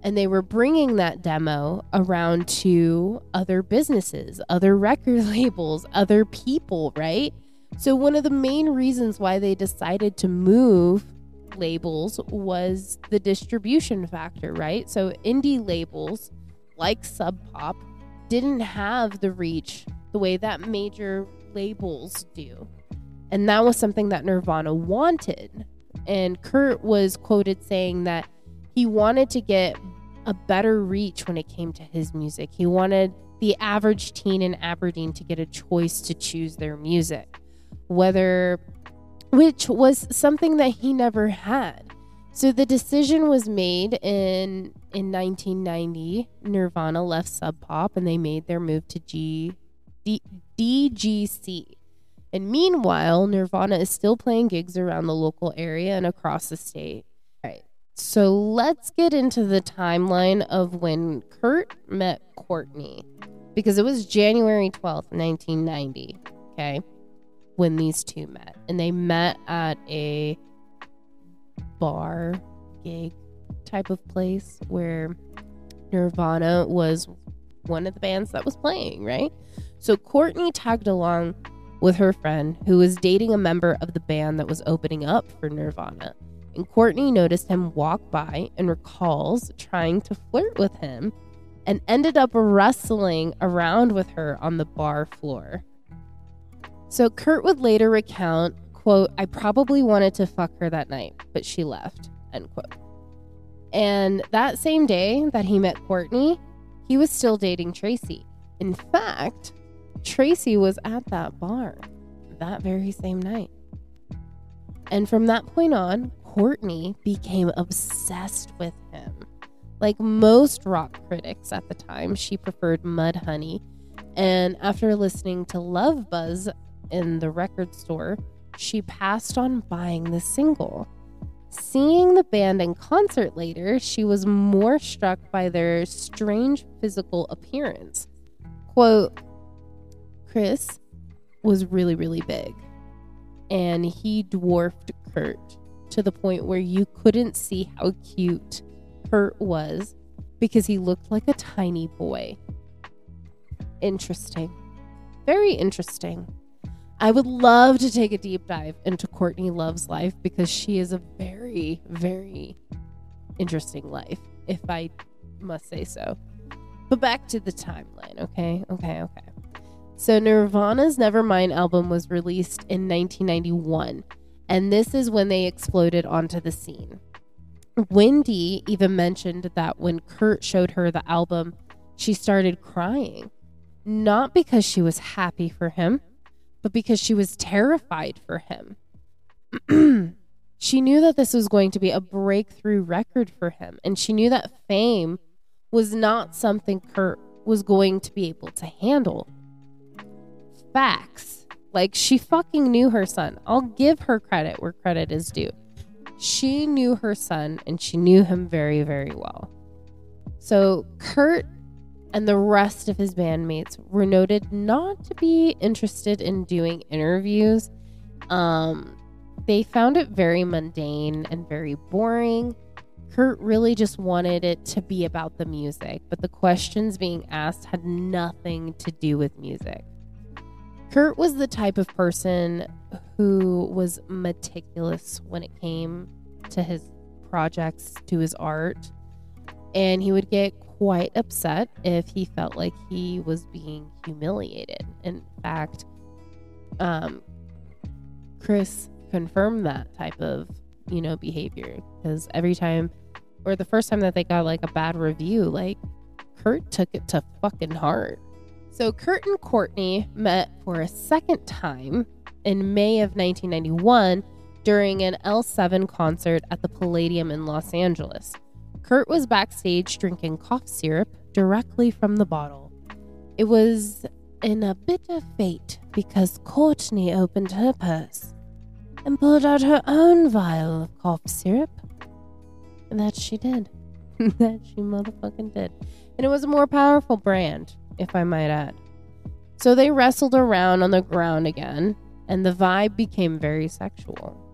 And they were bringing that demo around to other businesses, other record labels, other people, right? So, one of the main reasons why they decided to move labels was the distribution factor, right? So, indie labels like Sub Pop didn't have the reach the way that major labels do. And that was something that Nirvana wanted. And Kurt was quoted saying that he wanted to get a better reach when it came to his music. He wanted the average teen in Aberdeen to get a choice to choose their music, whether which was something that he never had. So the decision was made in in 1990. Nirvana left Sub Pop and they made their move to G D, DGC. And meanwhile, Nirvana is still playing gigs around the local area and across the state. All right. So let's get into the timeline of when Kurt met Courtney because it was January 12th, 1990. Okay. When these two met. And they met at a bar gig type of place where Nirvana was one of the bands that was playing, right? So Courtney tagged along with her friend who was dating a member of the band that was opening up for Nirvana. And Courtney noticed him walk by and recalls trying to flirt with him and ended up wrestling around with her on the bar floor. So Kurt would later recount, quote, I probably wanted to fuck her that night, but she left, end quote. And that same day that he met Courtney, he was still dating Tracy. In fact, Tracy was at that bar that very same night. And from that point on, Courtney became obsessed with him. Like most rock critics at the time, she preferred Mudhoney. And after listening to Love Buzz in the record store, she passed on buying the single. Seeing the band in concert later, she was more struck by their strange physical appearance. Quote, Chris was really, really big. And he dwarfed Kurt to the point where you couldn't see how cute Kurt was because he looked like a tiny boy. Interesting. Very interesting. I would love to take a deep dive into Courtney Love's life because she is a very, very interesting life, if I must say so. But back to the timeline, okay? Okay, okay. So Nirvana's Nevermind album was released in 1991, and this is when they exploded onto the scene. Wendy even mentioned that when Kurt showed her the album, she started crying. Not because she was happy for him, but because she was terrified for him. she knew that this was going to be a breakthrough record for him, and she knew that fame was not something Kurt was going to be able to handle facts. Like she fucking knew her son. I'll give her credit where credit is due. She knew her son and she knew him very, very well. So Kurt and the rest of his bandmates were noted not to be interested in doing interviews. Um, they found it very mundane and very boring. Kurt really just wanted it to be about the music, but the questions being asked had nothing to do with music. Kurt was the type of person who was meticulous when it came to his projects, to his art. And he would get quite upset if he felt like he was being humiliated. In fact, um, Chris confirmed that type of, you know, behavior because every time, or the first time that they got like a bad review, like Kurt took it to fucking heart So Kurt and Courtney met for a second time in May of 1991 during an L7 concert at the Palladium in Los Angeles. Kurt was backstage drinking cough syrup directly from the bottle. It was in a bit of fate because Courtney opened her purse and pulled out her own vial of cough syrup. And that she did. that she motherfucking did. And it was a more powerful brand, if I might add. So they wrestled around on the ground again, and the vibe became very sexual.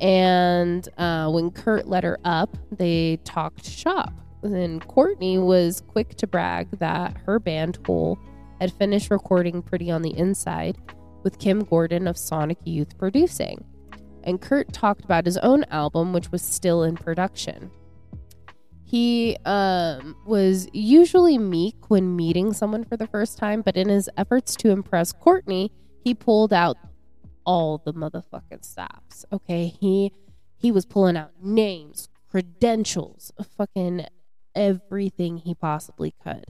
And uh, when Kurt let her up, they talked shop. And Courtney was quick to brag that her band, Hole, had finished recording Pretty on the Inside with Kim Gordon of Sonic Youth producing. And Kurt talked about his own album, which was still in production. He um, was usually meek when meeting someone for the first time, but in his efforts to impress Courtney, he pulled out all the motherfucking stops. Okay, he he was pulling out names, credentials, fucking everything he possibly could.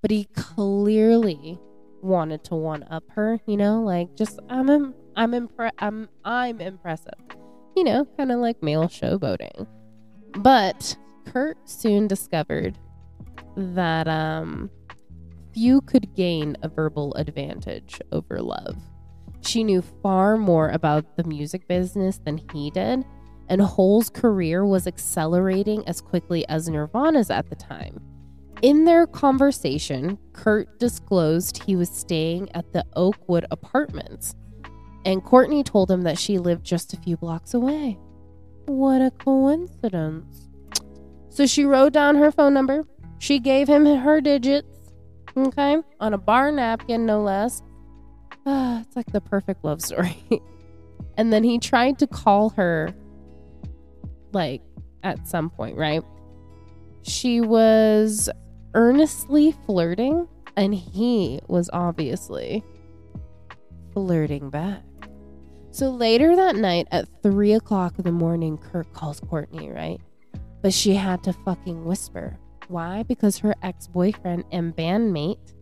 But he clearly wanted to one up her, you know, like just I'm Im- I'm impre- I'm I'm impressive. You know, kind of like male showboating. But Kurt soon discovered that um, few could gain a verbal advantage over love. She knew far more about the music business than he did, and Hole's career was accelerating as quickly as Nirvana's at the time. In their conversation, Kurt disclosed he was staying at the Oakwood Apartments, and Courtney told him that she lived just a few blocks away. What a coincidence. So she wrote down her phone number. She gave him her digits, okay, on a bar napkin, no less. It's like the perfect love story. and then he tried to call her, like, at some point, right? She was earnestly flirting, and he was obviously flirting back. So later that night at three o'clock in the morning, Kurt calls Courtney, right? But she had to fucking whisper. Why? Because her ex boyfriend and bandmate,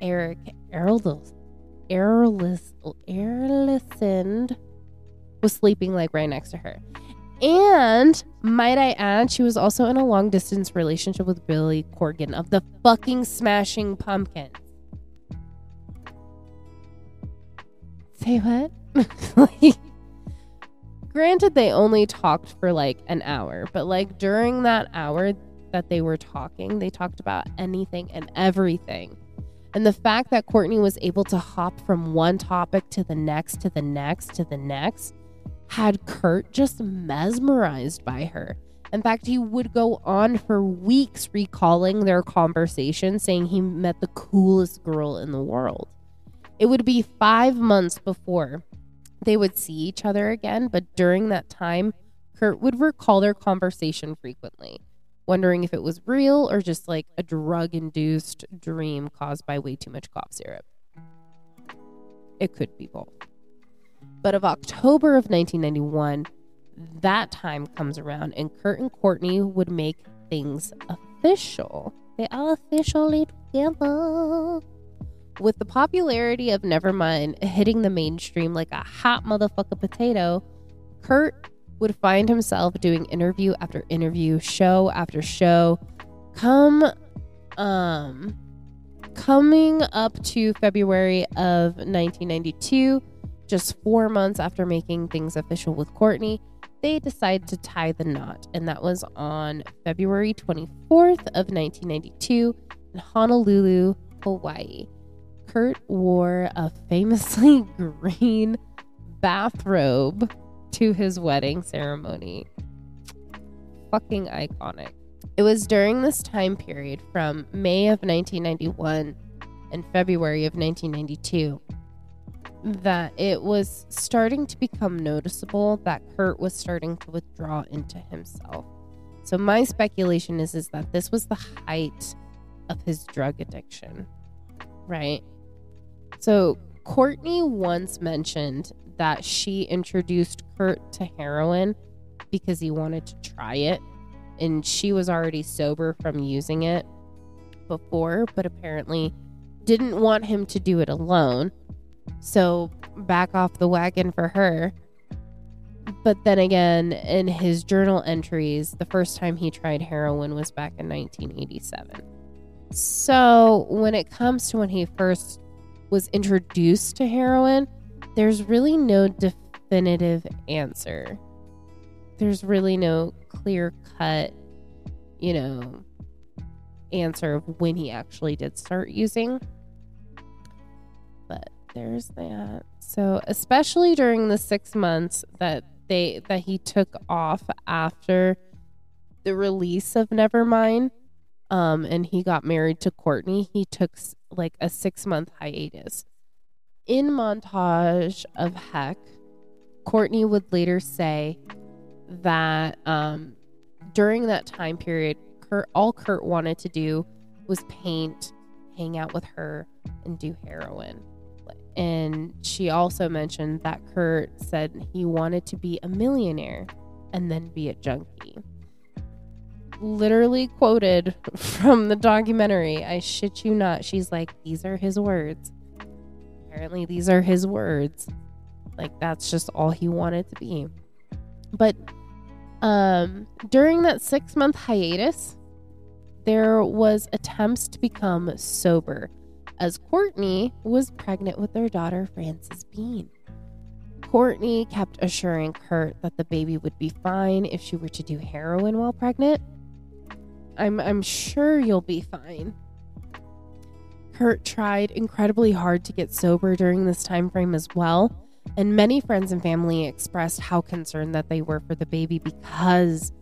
Eric Erlis, Erlis, Erlisand, was sleeping like right next to her. And might I add, she was also in a long distance relationship with Billy Corgan of the fucking Smashing Pumpkins. Say what? like, granted they only talked for like an hour but like during that hour that they were talking they talked about anything and everything and the fact that courtney was able to hop from one topic to the next to the next to the next had kurt just mesmerized by her. In fact he would go on for weeks recalling their conversation saying he met the coolest girl in the world. It would be five months before they would see each other again, but during that time, Kurt would recall their conversation frequently, wondering if it was real or just like a drug induced dream caused by way too much cough syrup. It could be both. But of October of 1991, that time comes around and Kurt and Courtney would make things official. They are officially together. With the popularity of Nevermind hitting the mainstream like a hot motherfucker potato, Kurt would find himself doing interview after interview, show after show. Come um coming up to February of 1992, just 4 months after making things official with Courtney, they decide to tie the knot, and that was on February 24th of 1992 in Honolulu, Hawaii. Kurt wore a famously green bathrobe to his wedding ceremony. Fucking iconic. It was during this time period from May of 1991 and February of 1992 that it was starting to become noticeable that Kurt was starting to withdraw into himself. So my speculation is is that this was the height of his drug addiction. Right? So, Courtney once mentioned that she introduced Kurt to heroin because he wanted to try it. And she was already sober from using it before, but apparently didn't want him to do it alone. So back off the wagon for her. But then again, in his journal entries, the first time he tried heroin was back in 1987. So when it comes to when he first was introduced to heroin, there's really no definitive answer. There's really no clear cut, you know, answer of when he actually did start using. But there's that. So, especially during the 6 months that they that he took off after the release of Nevermind, um and he got married to Courtney, he took like a 6 month hiatus. In montage of Heck, Courtney would later say that um during that time period, Kurt all Kurt wanted to do was paint, hang out with her, and do heroin. And she also mentioned that Kurt said he wanted to be a millionaire and then be a junkie. Literally quoted from the documentary. I shit you not. She's like, these are his words. Apparently, these are his words. Like, that's just all he wanted to be. But um, during that six month hiatus, there was attempts to become sober as Courtney was pregnant with their daughter, Frances Bean. Courtney kept assuring Kurt that the baby would be fine if she were to do heroin while pregnant. I'm, I'm sure you'll be fine. Kurt tried incredibly hard to get sober during this time frame as well, and many friends and family expressed how concerned that they were for the baby because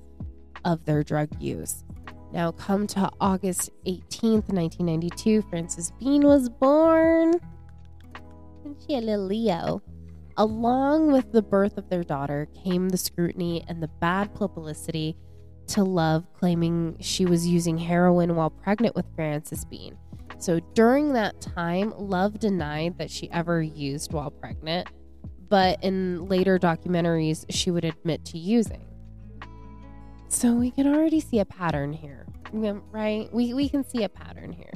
of their drug use. Now, come to August 18th, 1992, Frances Bean was born. And she a little Leo. Along with the birth of their daughter came the scrutiny and the bad publicity to Love claiming she was using heroin while pregnant with Frances Bean. So during that time, Love denied that she ever used while pregnant, but in later documentaries, she would admit to using. So we can already see a pattern here, right? We, we can see a pattern here.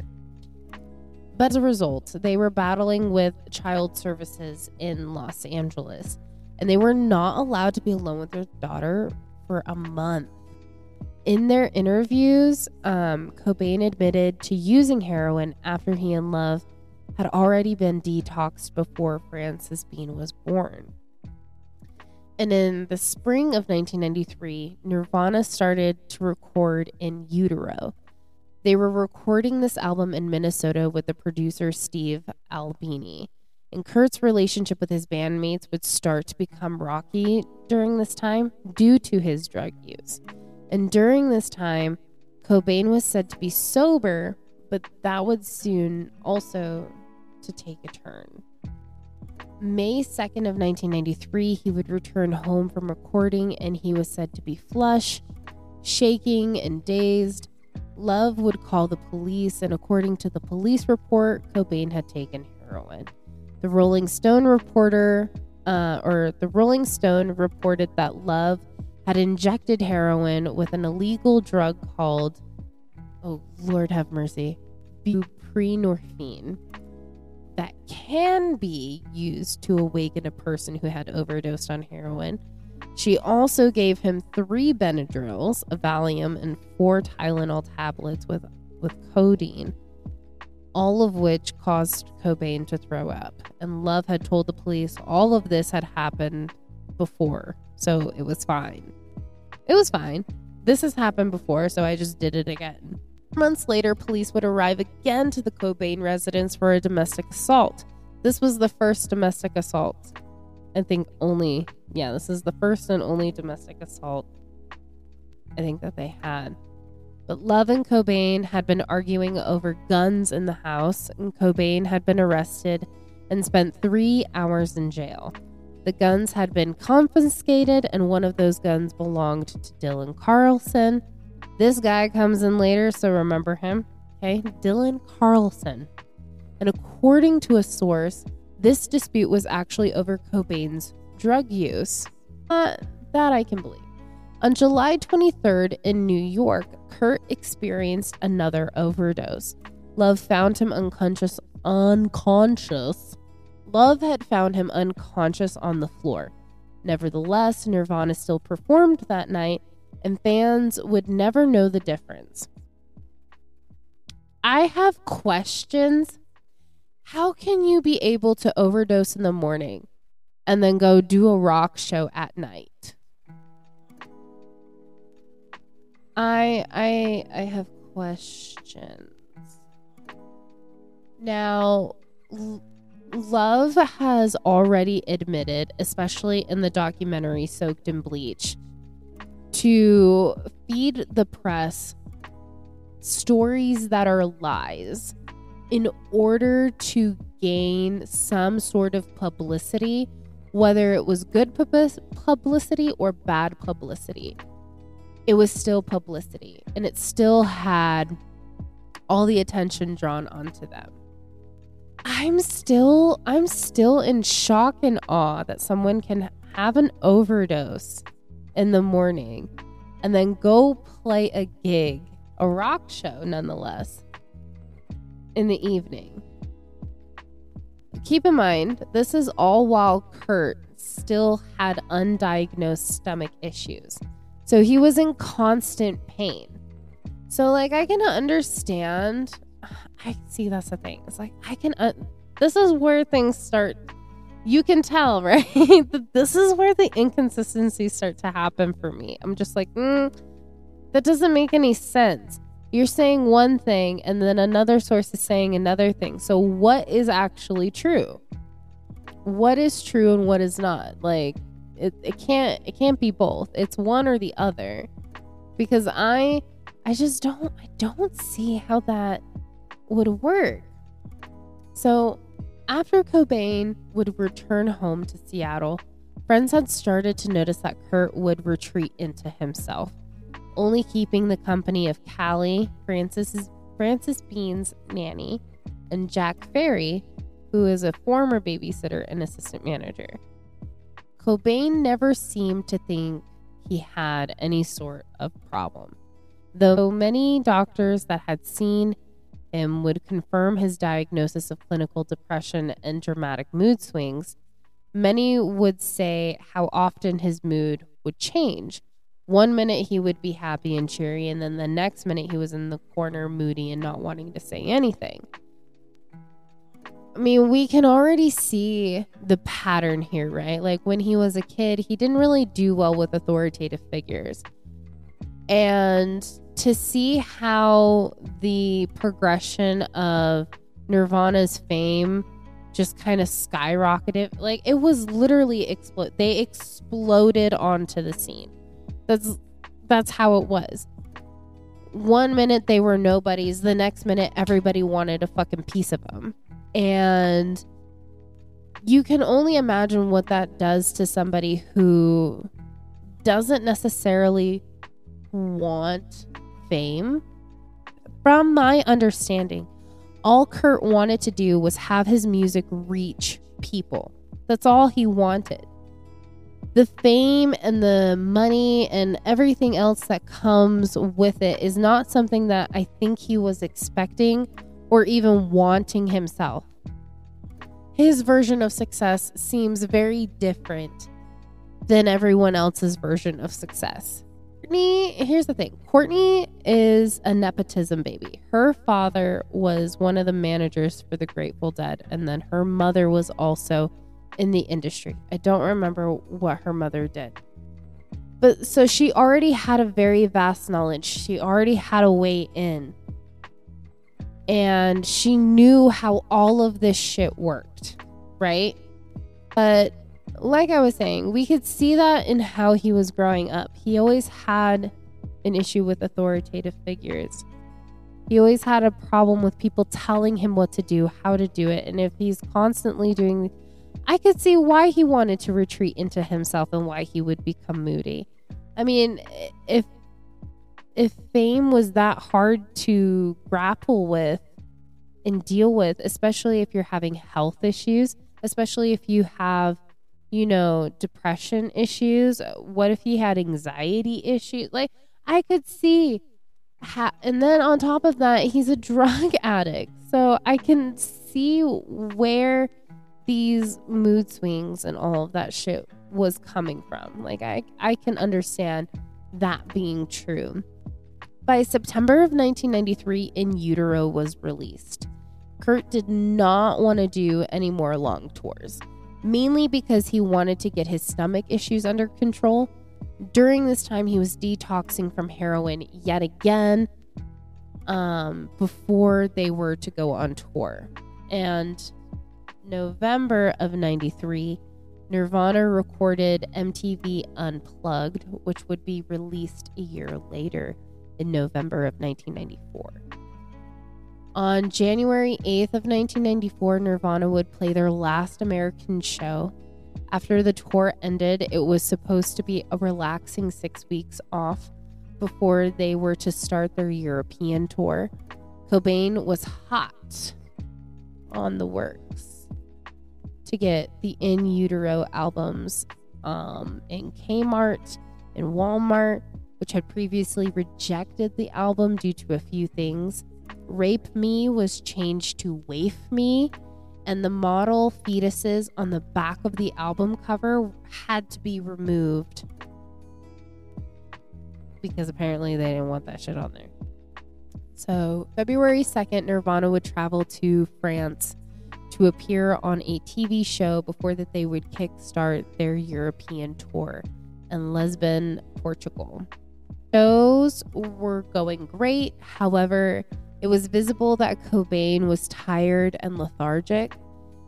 But as a result, they were battling with child services in Los Angeles, and they were not allowed to be alone with their daughter for a month. In their interviews, um, Cobain admitted to using heroin after he and Love had already been detoxed before Frances Bean was born. And in the spring of 1993, Nirvana started to record in utero. They were recording this album in Minnesota with the producer Steve Albini. And Kurt's relationship with his bandmates would start to become rocky during this time due to his drug use. And during this time, Cobain was said to be sober, but that would soon also to take a turn. May 2nd of 1993, he would return home from recording and he was said to be flush, shaking, and dazed. Love would call the police, and according to the police report, Cobain had taken heroin. The Rolling Stone reporter, uh, or the Rolling Stone reported that Love had injected heroin with an illegal drug called, oh Lord have mercy, buprenorphine that can be used to awaken a person who had overdosed on heroin. She also gave him three Benadryls, a Valium, and four Tylenol tablets with, with codeine, all of which caused Cobain to throw up. And Love had told the police all of this had happened before, so it was fine. It was fine. This has happened before, so I just did it again. Months later, police would arrive again to the Cobain residence for a domestic assault. This was the first domestic assault. I think only, yeah, this is the first and only domestic assault I think that they had. But Love and Cobain had been arguing over guns in the house, and Cobain had been arrested and spent three hours in jail. The guns had been confiscated, and one of those guns belonged to Dylan Carlson. This guy comes in later, so remember him. Okay, Dylan Carlson. And according to a source, this dispute was actually over Cobain's drug use. Uh, that I can believe. On July 23rd in New York, Kurt experienced another overdose. Love found him unconscious unconscious. Love had found him unconscious on the floor. Nevertheless, Nirvana still performed that night, and fans would never know the difference. I have questions. How can you be able to overdose in the morning and then go do a rock show at night? I I I have questions. Now, Love has already admitted, especially in the documentary Soaked in Bleach, to feed the press stories that are lies in order to gain some sort of publicity, whether it was good publicity or bad publicity. It was still publicity and it still had all the attention drawn onto them. I'm still I'm still in shock and awe that someone can have an overdose in the morning and then go play a gig, a rock show nonetheless, in the evening. Keep in mind, this is all while Kurt still had undiagnosed stomach issues. So he was in constant pain. So, like, I can understand I see that's the thing. It's like I can. Uh, this is where things start. You can tell, right? this is where the inconsistencies start to happen for me. I'm just like, mm, that doesn't make any sense. You're saying one thing, and then another source is saying another thing. So, what is actually true? What is true and what is not? Like, it, it can't it can't be both. It's one or the other. Because I I just don't I don't see how that would work. So, after Cobain would return home to Seattle, friends had started to notice that Kurt would retreat into himself, only keeping the company of Cali, Frances's, Frances Bean's nanny, and Jack Farry, who is a former babysitter and assistant manager. Cobain never seemed to think he had any sort of problem, though many doctors that had seen him would confirm his diagnosis of clinical depression and dramatic mood swings, many would say how often his mood would change. One minute he would be happy and cheery, and then the next minute he was in the corner, moody and not wanting to say anything. I mean, we can already see the pattern here, right? Like when he was a kid, he didn't really do well with authoritative figures. And to see how the progression of Nirvana's fame just kind of skyrocketed. Like it was literally explode. They exploded onto the scene. That's that's how it was. One minute they were nobodies, the next minute everybody wanted a fucking piece of them. And you can only imagine what that does to somebody who doesn't necessarily want fame. From my understanding, all Kurt wanted to do was have his music reach people. That's all he wanted. The fame and the money and everything else that comes with it is not something that I think he was expecting or even wanting himself. His version of success seems very different than everyone else's version of success. Courtney, here's the thing Courtney is a nepotism baby. Her father was one of the managers for the Grateful Dead, and then her mother was also in the industry. I don't remember what her mother did. But so she already had a very vast knowledge. She already had a way in. And she knew how all of this shit worked, right? But like I was saying, we could see that in how he was growing up. He always had an issue with authoritative figures. He always had a problem with people telling him what to do, how to do it. And if he's constantly doing, I could see why he wanted to retreat into himself and why he would become moody. I mean, if if fame was that hard to grapple with and deal with, especially if you're having health issues, especially if you have you know, depression issues? What if he had anxiety issues? Like, I could see ha- and then on top of that, he's a drug addict. So I can see where these mood swings and all of that shit was coming from. Like I I can understand that being true. By September of 1993, In Utero was released. Kurt did not want to do any more long tours, mainly because he wanted to get his stomach issues under control. During this time, he was detoxing from heroin yet again um, before they were to go on tour. And November of 93, Nirvana recorded MTV Unplugged, which would be released a year later in November of 1994. On January 8th of 1994, Nirvana would play their last American show. After the tour ended, it was supposed to be a relaxing six weeks off before they were to start their European tour. Cobain was hot on the works to get the In Utero albums um, in Kmart and Walmart, which had previously rejected the album due to a few things. Rape Me was changed to Waif Me, and the model fetuses on the back of the album cover had to be removed because apparently they didn't want that shit on there. So, February 2nd, Nirvana would travel to France to appear on a TV show before that they would kickstart their European tour in Lisbon, Portugal. Shows were going great. However, it was visible that Cobain was tired and lethargic.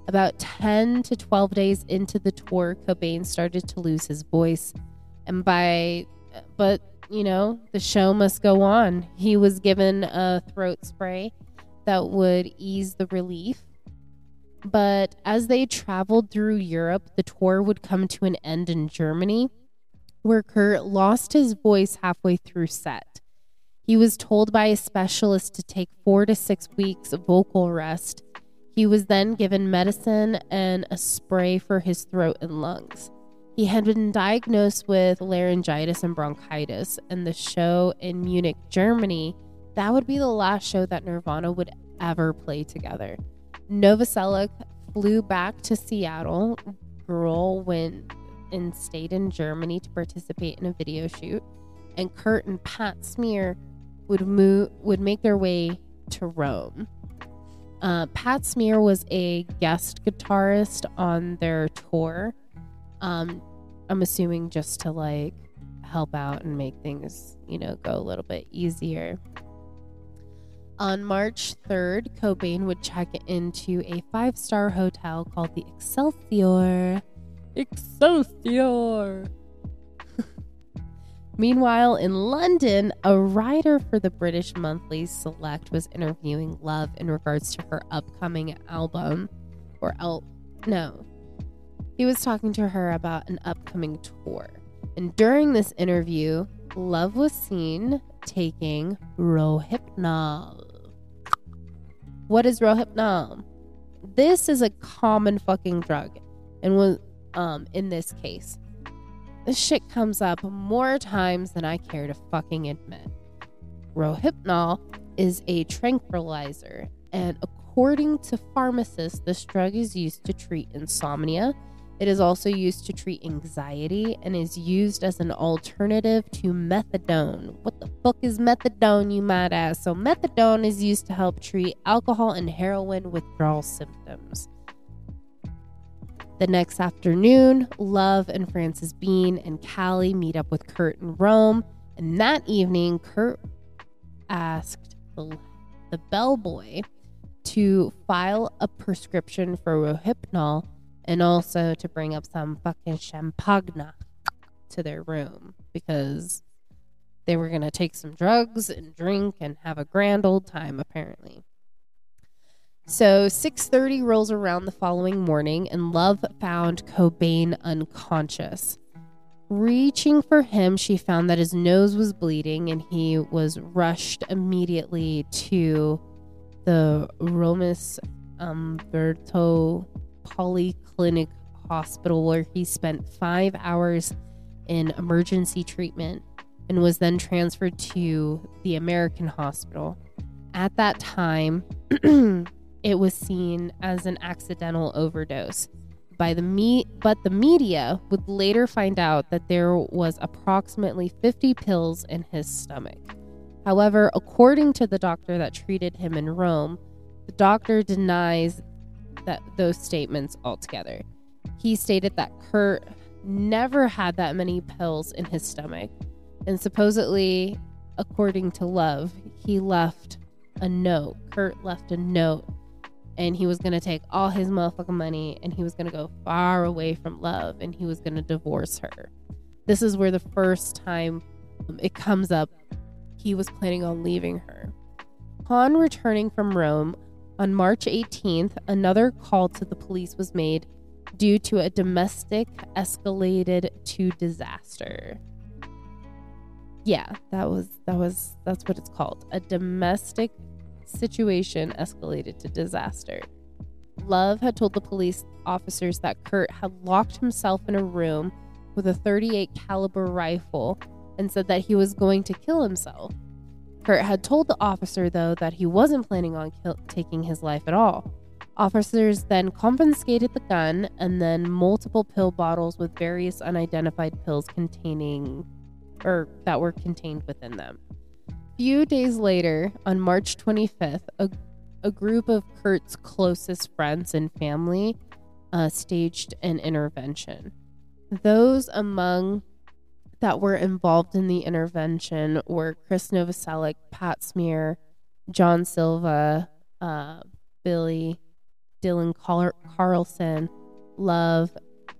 About 10 to 12 days into the tour, Cobain started to lose his voice. And by, but you know, the show must go on. He was given a throat spray that would ease the relief but as they traveled through Europe, the tour would come to an end in Germany, where Kurt lost his voice halfway through set. He was told by a specialist to take four to six weeks of vocal rest. He was then given medicine and a spray for his throat and lungs. He had been diagnosed with laryngitis and bronchitis, and the show in Munich, Germany, that would be the last show that Nirvana would ever play together. Novoselic flew back to Seattle. Grohl went and stayed in Germany to participate in a video shoot, and Kurt and Pat Smear would move would make their way to Rome. Uh, Pat Smear was a guest guitarist on their tour. Um, I'm assuming just to like help out and make things, you know, go a little bit easier. On March 3rd, Cobain would check into a five star hotel called the Excelsior. Excelsior! Meanwhile, in London, a writer for the British monthly Select was interviewing Love in regards to her upcoming album. Or, el- no. He was talking to her about an upcoming tour. And during this interview, Love was seen taking Rohypnol. What is Rohypnol? This is a common fucking drug, and was um in this case, this shit comes up more times than I care to fucking admit. Rohypnol is a tranquilizer, and according to pharmacists, this drug is used to treat insomnia it is also used to treat anxiety and is used as an alternative to methadone. What the fuck is methadone, you might ask? So, methadone is used to help treat alcohol and heroin withdrawal symptoms. The next afternoon, Love and Frances Bean and Cali meet up with Kurt in Rome. And that evening, Kurt asked the, the bellboy to file a prescription for Rohypnol and also to bring up some fucking champagne to their room because they were going to take some drugs and drink and have a grand old time apparently. So 6:30 rolls around the following morning and Love found Cobain unconscious. Reaching for him, she found that his nose was bleeding and he was rushed immediately to the Romas Umberto Polyclinic Hospital where he spent five hours in emergency treatment. and was then transferred to the American hospital. At that time, it was seen as an accidental overdose by the me but the media would later find out that there was approximately 50 pills in his stomach. However, according to the doctor that treated him in Rome, the doctor denies that those statements altogether. He stated that Kurt never had that many pills in his stomach, and supposedly, according to Love, he left a note. Kurt left a note, and he was gonna take all his motherfucking money, and he was gonna go far away from Love, and he was gonna divorce her. This is where the first time um, it comes up. He was planning on leaving her. Upon returning from Rome, on March 18th, another call to the police was made due to a domestic escalated to disaster. Yeah, that was that was that's what it's called. A domestic situation escalated to disaster. Love had told the police officers that Kurt had locked himself in a room with a 38 caliber rifle and said that he was going to kill himself. Kurt had told the officer, though, that he wasn't planning on kill- taking his life at all. Officers then confiscated the gun and then multiple pill bottles with various unidentified pills containing or that were contained within them. Few days later, on March 25th, a, a group of Kurt's closest friends and family uh, staged an intervention. Those among that were involved in the intervention were Chris Novoselic, Pat Smear, John Silva, uh, Billy, Dylan Car- Carlson, Love,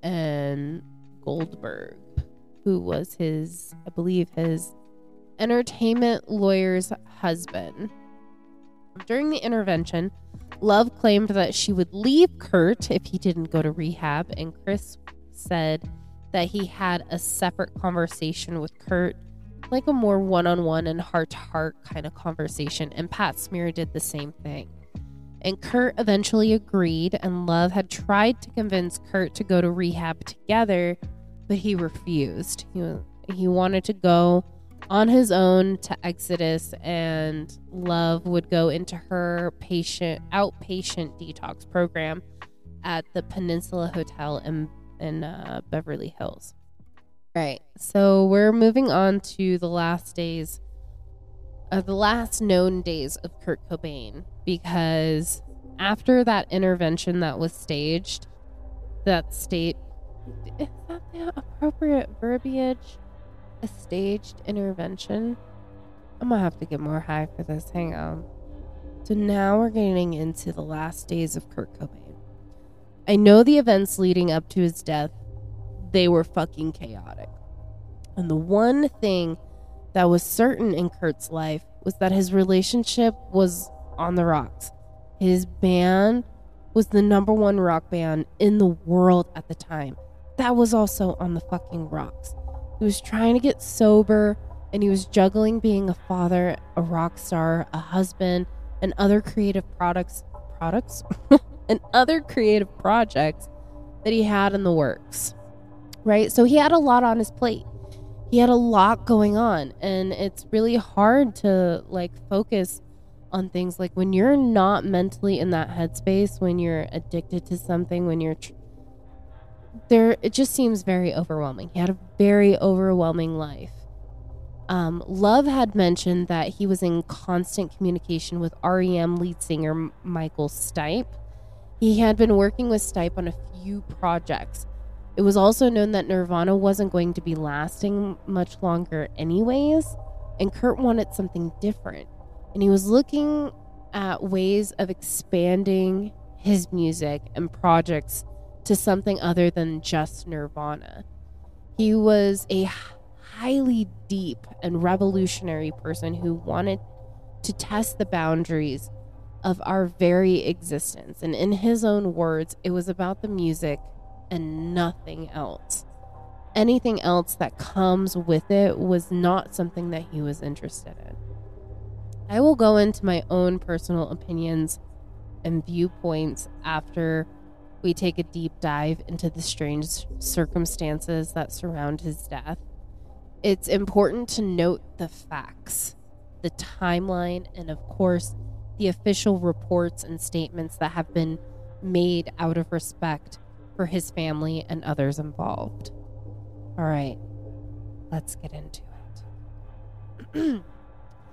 and Goldberg, who was his, I believe, his entertainment lawyer's husband. During the intervention, Love claimed that she would leave Kurt if he didn't go to rehab, and Chris said that he had a separate conversation with Kurt, like a more one on one and heart to heart kind of conversation. And Pat Smear did the same thing. And Kurt eventually agreed, and Love had tried to convince Kurt to go to rehab together, but he refused. He, he wanted to go on his own to Exodus, and Love would go into her patient outpatient detox program at the Peninsula Hotel in in uh, Beverly Hills. Right. So we're moving on to the last days, uh, the last known days of Kurt Cobain, because after that intervention that was staged, that state is that the appropriate verbiage? A staged intervention. I'm gonna have to get more high for this. Hang on. So now we're getting into the last days of Kurt Cobain. I know the events leading up to his death, they were fucking chaotic. And the one thing that was certain in Kurt's life was that his relationship was on the rocks. His band was the number one rock band in the world at the time. That was also on the fucking rocks. He was trying to get sober and he was juggling being a father, a rock star, a husband, and other creative products products and other creative projects that he had in the works. Right? So he had a lot on his plate. He had a lot going on and it's really hard to like focus on things like when you're not mentally in that headspace, when you're addicted to something, when you're tr- there it just seems very overwhelming. He had a very overwhelming life. Um, Love had mentioned that he was in constant communication with REM lead singer Michael Stipe he had been working with Stipe on a few projects. It was also known that Nirvana wasn't going to be lasting much longer, anyways, and Kurt wanted something different. And he was looking at ways of expanding his music and projects to something other than just Nirvana. He was a highly deep and revolutionary person who wanted to test the boundaries of our very existence. And in his own words, it was about the music and nothing else. Anything else that comes with it was not something that he was interested in. I will go into my own personal opinions and viewpoints after we take a deep dive into the strange circumstances that surround his death. it's important to note the facts, the timeline, and of course, the official reports and statements that have been made out of respect for his family and others involved. All right, let's get into it.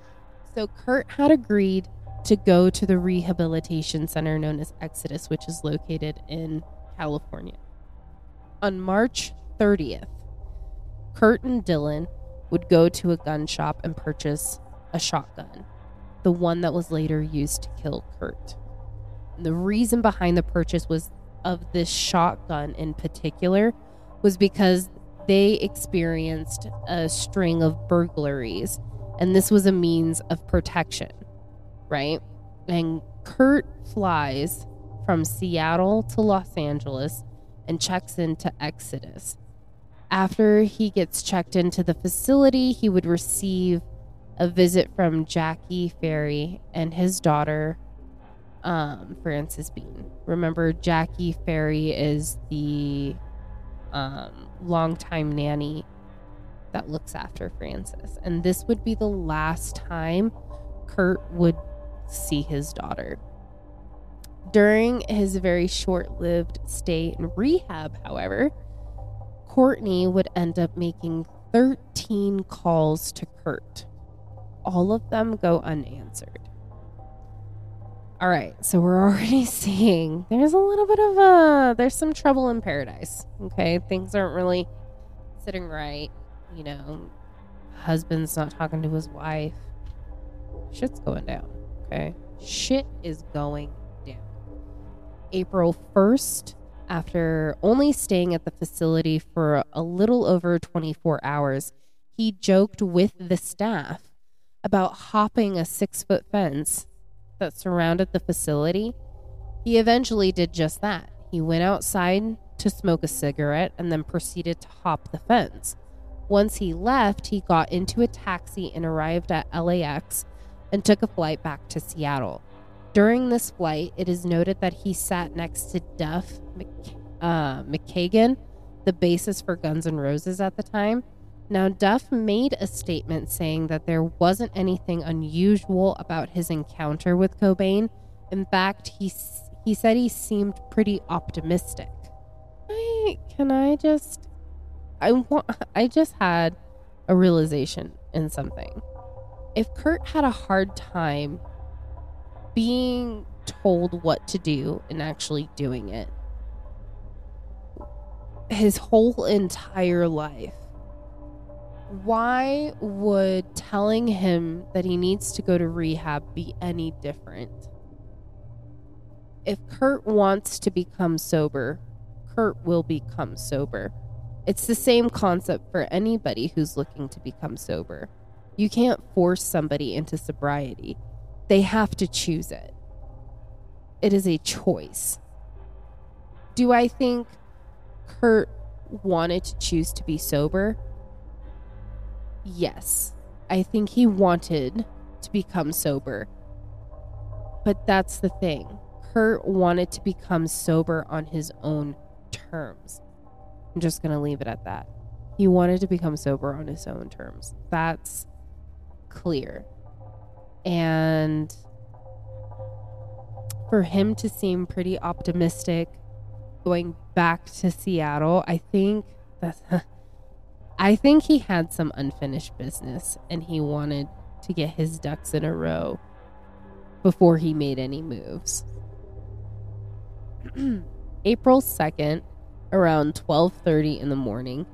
so, Kurt had agreed to go to the rehabilitation center known as Exodus, which is located in California. On March 30th, Kurt and Dylan would go to a gun shop and purchase a shotgun, the one that was later used to kill Kurt. The reason behind the purchase was of this shotgun in particular was because they experienced a string of burglaries and this was a means of protection, right? And Kurt flies from Seattle to Los Angeles and checks into Exodus. After he gets checked into the facility, he would receive a visit from Jackie Farry and his daughter, um, Frances Bean. Remember, Jackie Farry is the um, longtime nanny that looks after Frances. And this would be the last time Kurt would see his daughter. During his very short lived stay in rehab, however, Courtney would end up making 13 calls to Kurt. All of them go unanswered. All right, so we're already seeing there's a little bit of a there's some trouble in paradise. Okay, things aren't really sitting right. You know, husband's not talking to his wife. Shit's going down. Okay, shit is going down. April 1st, after only staying at the facility for a little over 24 hours, he joked with the staff about hopping a six foot fence that surrounded the facility. He eventually did just that. He went outside to smoke a cigarette and then proceeded to hop the fence. Once he left, he got into a taxi and arrived at LAX and took a flight back to Seattle. During this flight, it is noted that he sat next to Duff uh, McKagan, the bassist for Guns N' Roses at the time. Now, Duff made a statement saying that there wasn't anything unusual about his encounter with Cobain. In fact, he he said he seemed pretty optimistic. I, can I just I want I just had a realization in something. If Kurt had a hard time being told what to do and actually doing it his whole entire life, why would telling him that he needs to go to rehab be any different? If Kurt wants to become sober, Kurt will become sober. It's the same concept for anybody who's looking to become sober. You can't force somebody into sobriety, they have to choose it. It is a choice. Do I think Kurt wanted to choose to be sober? Yes. I think he wanted to become sober. But that's the thing. Kurt wanted to become sober on his own terms. I'm just going to leave it at that. He wanted to become sober on his own terms. That's clear. And for him to seem pretty optimistic going back to Seattle, I think that's I think he had some unfinished business and he wanted to get his ducks in a row before he made any moves. April 2nd, around 12:30 in the morning,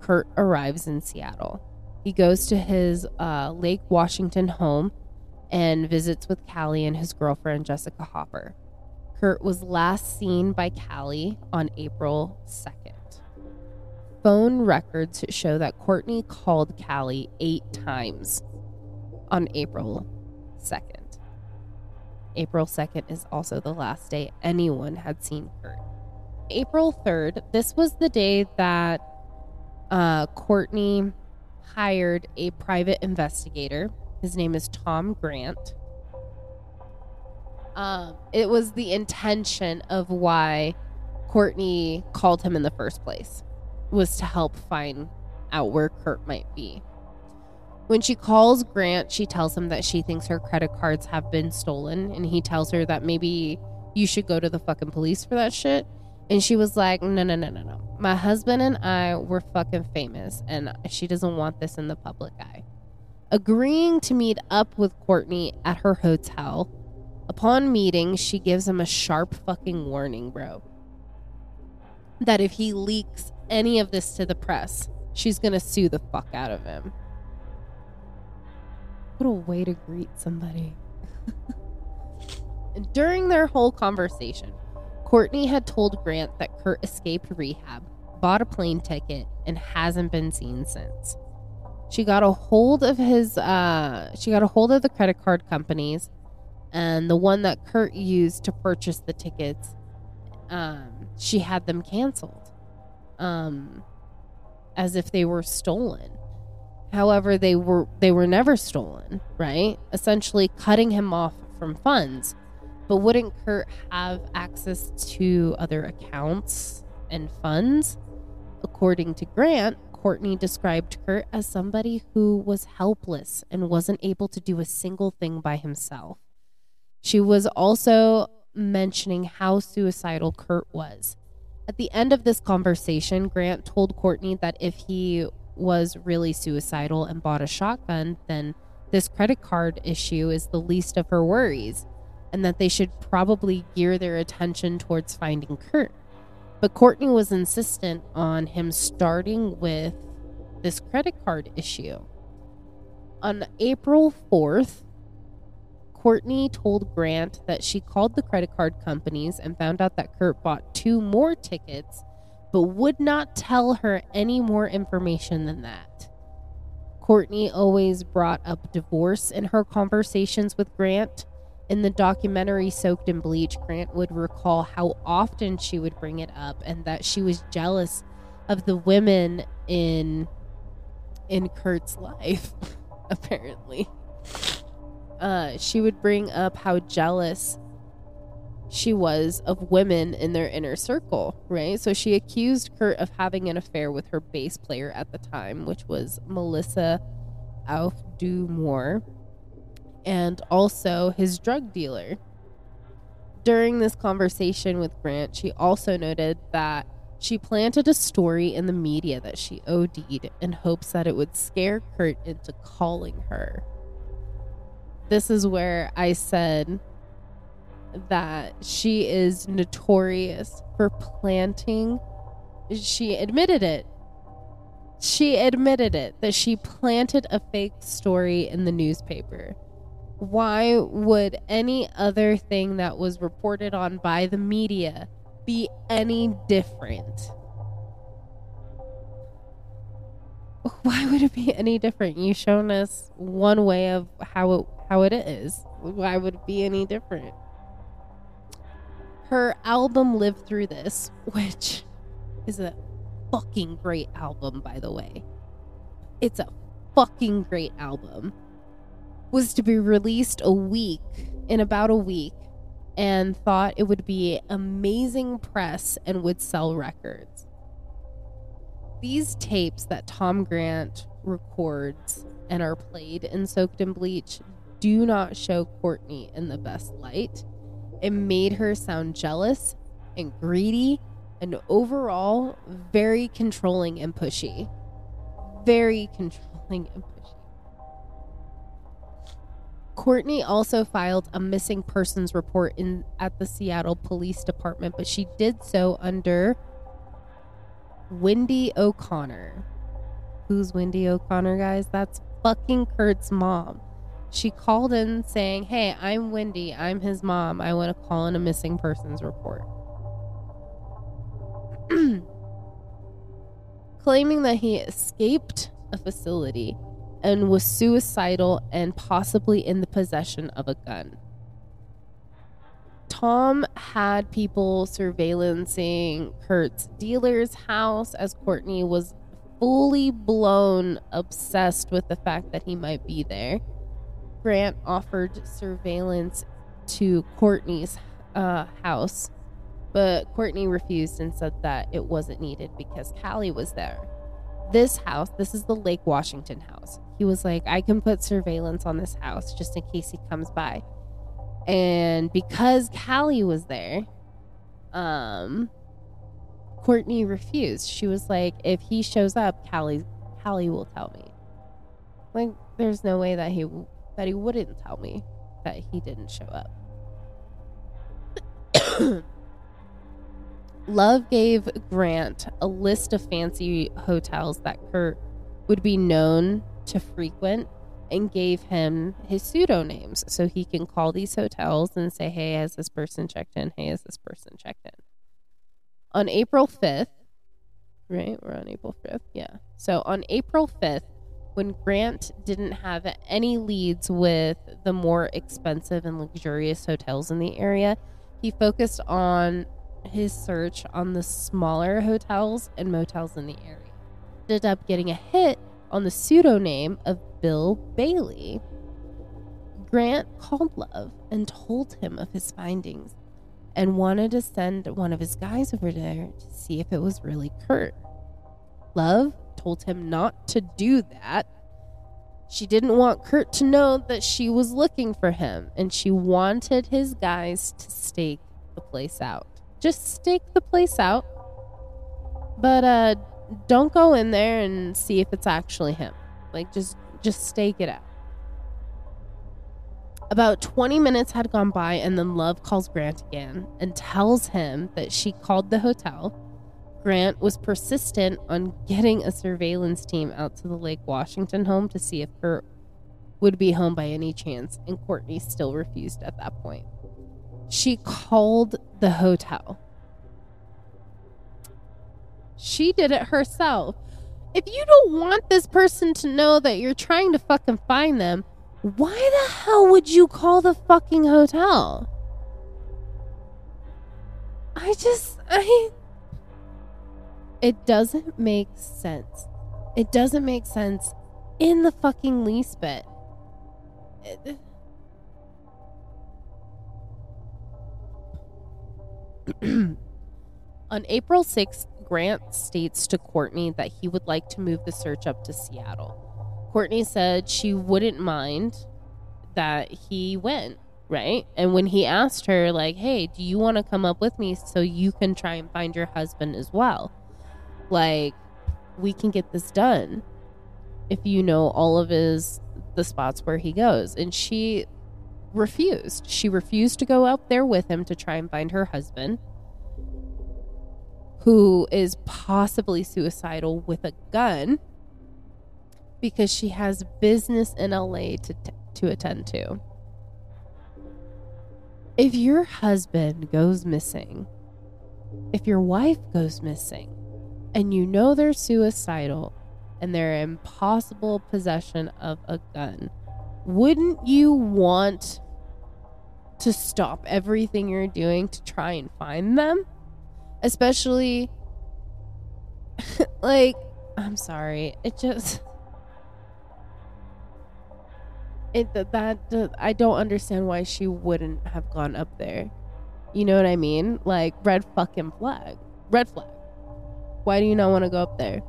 Kurt arrives in Seattle. He goes to his uh, Lake Washington home and visits with Cali and his girlfriend Jessica Hopper. Kurt was last seen by Cali on April 2nd. Phone records show that Courtney called Cali eight times on April 2nd. April 2nd is also the last day anyone had seen Kurt. April 3rd, this was the day that uh, Courtney hired a private investigator. His name is Tom Grant um, it was the intention of why Courtney called him in the first place was to help find out where Kurt might be. When she calls Grant, she tells him that she thinks her credit cards have been stolen, and he tells her that maybe you should go to the fucking police for that shit. And she was like, no, no, no, no, no. My husband and I were fucking famous, and she doesn't want this in the public eye. Agreeing to meet up with Courtney at her hotel. Upon meeting, she gives him a sharp fucking warning, bro. That if he leaks any of this to the press, she's gonna sue the fuck out of him. What a way to greet somebody. During their whole conversation, Courtney had told Grant that Kurt escaped rehab, bought a plane ticket, and hasn't been seen since. She got a hold of his uh she got a hold of the credit card companies and the one that Kurt used to purchase the tickets um she had them canceled. Um as if they were stolen. However, they were they were never stolen, right? Essentially cutting him off from funds. But wouldn't Kurt have access to other accounts and funds? According to Grant, Courtney described Kurt as somebody who was helpless and wasn't able to do a single thing by himself. She was also mentioning how suicidal Kurt was. At the end of this conversation, Grant told Courtney that if he was really suicidal and bought a shotgun, then this credit card issue is the least of her worries and that they should probably gear their attention towards finding Kurt. But Courtney was insistent on him starting with this credit card issue. On April 4th, Courtney told Grant that she called the credit card companies and found out that Kurt bought two more tickets, but would not tell her any more information than that. Courtney always brought up divorce in her conversations with Grant, in the documentary Soaked in Bleach, Grant would recall how often she would bring it up and that she was jealous of the women in in Kurt's life, apparently. Uh, she would bring up how jealous she was of women in their inner circle, right? So she accused Kurt of having an affair with her bass player at the time, which was Melissa Auf der Maur and also his drug dealer. During this conversation with Grant, she also noted that she planted a story in the media that she OD'd in hopes that it would scare Kurt into calling her. This is where I said that she is notorious for planting. She admitted it. She admitted it that she planted a fake story in the newspaper why would any other thing that was reported on by the media be any different? Why would it be any different? You've shown us one way of how it how it is. Why would it be any different? Her album Live Through This, which is a fucking great album, by the way. It's a fucking great album was to be released a week in about a week and thought it would be amazing press and would sell records. These tapes that Tom Grant records and are played in Soaked in Bleach do not show Courtney in the best light. It made her sound jealous and greedy and overall very controlling and pushy. Very controlling and Courtney also filed a missing persons report in at the Seattle Police Department, but she did so under Wendy O'Connor. Who's Wendy O'Connor, guys? That's fucking Kurt's mom. She called in saying, Hey, I'm Wendy. I'm his mom. I want to call in a missing persons report. Claiming that he escaped a facility and was suicidal and possibly in the possession of a gun. Tom had people surveillancing Kurt's dealer's house as Courtney was fully blown obsessed with the fact that he might be there. Grant offered surveillance to Courtney's uh, house, but Courtney refused and said that it wasn't needed because Cali was there. This house, this is the Lake Washington house. He was like, I can put surveillance on this house just in case he comes by. And because Cali was there, um, Courtney refused. She was like, if he shows up, Cali, Cali will tell me. Like, there's no way that he that he wouldn't tell me that he didn't show up. Love gave Grant a list of fancy hotels that Kurt would be known to frequent and gave him his pseudonames so he can call these hotels and say, Hey, has this person checked in? Hey, has this person checked in? On April 5th, right? We're on April 5th. Yeah. So on April 5th, when Grant didn't have any leads with the more expensive and luxurious hotels in the area, he focused on his search on the smaller hotels and motels in the area. Ended up getting a hit on the pseudonym of Bill Bailey. Grant called Love and told him of his findings and wanted to send one of his guys over there to see if it was really Kurt. Love told him not to do that. She didn't want Kurt to know that she was looking for him, and she wanted his guys to stake the place out. Just stake the place out, but uh, don't go in there and see if it's actually him. Like just just stake it out. About 20 minutes had gone by, and then Love calls Grant again and tells him that she called the hotel. Grant was persistent on getting a surveillance team out to the Lake Washington home to see if Kurt would be home by any chance, and Courtney still refused at that point. She called the hotel. She did it herself. If you don't want this person to know that you're trying to fucking find them, why the hell would you call the fucking hotel? I just, I. It doesn't make sense. It doesn't make sense in the fucking least bit. It, On April 6th, Grant states to Courtney that he would like to move the search up to Seattle. Courtney said she wouldn't mind that he went, right? And when he asked her, like, hey, do you want to come up with me so you can try and find your husband as well? Like, we can get this done if you know all of his the spots where he goes. And she refused. She refused to go out there with him to try and find her husband who is possibly suicidal with a gun because she has business in LA to t- to attend to. If your husband goes missing, if your wife goes missing, and you know they're suicidal and they're in possible possession of a gun, wouldn't you want to stop everything you're doing to try and find them? especially like I'm sorry. It just it that, that I don't understand why she wouldn't have gone up there. You know what I mean? Like red fucking flag. Red flag. Why do you not want to go up there?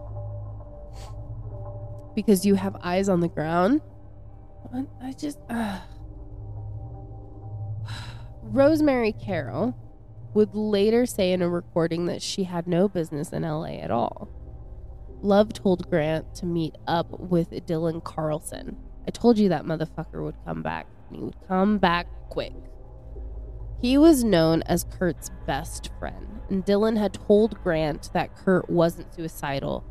Because you have eyes on the ground? I just uh. Rosemary Carroll would later say in a recording that she had no business in LA at all. Love told Grant to meet up with Dylan Carlson. I told you that motherfucker would come back, and he would come back quick. He was known as Kurt's best friend, and Dylan had told Grant that Kurt wasn't suicidal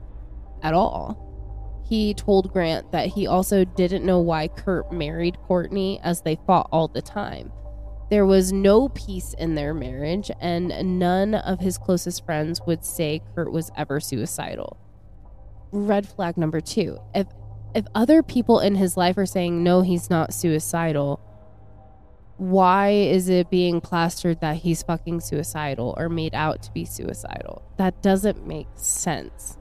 at all. He told Grant that he also didn't know why Kurt married Courtney as they fought all the time there was no peace in their marriage, and none of his closest friends would say Kurt was ever suicidal. Red flag number two. If if other people in his life are saying no, he's not suicidal, why is it being plastered that he's fucking suicidal or made out to be suicidal? That doesn't make sense.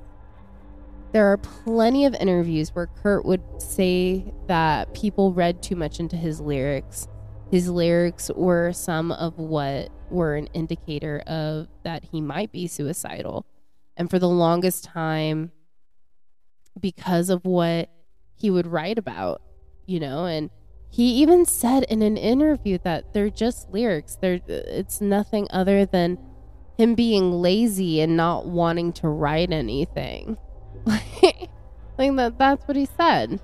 There are plenty of interviews where Kurt would say that people read too much into his lyrics his lyrics were some of what were an indicator of that he might be suicidal. And for the longest time, because of what he would write about, you know, and he even said in an interview that they're just lyrics. They're it's nothing other than him being lazy and not wanting to write anything. like that that's what he said.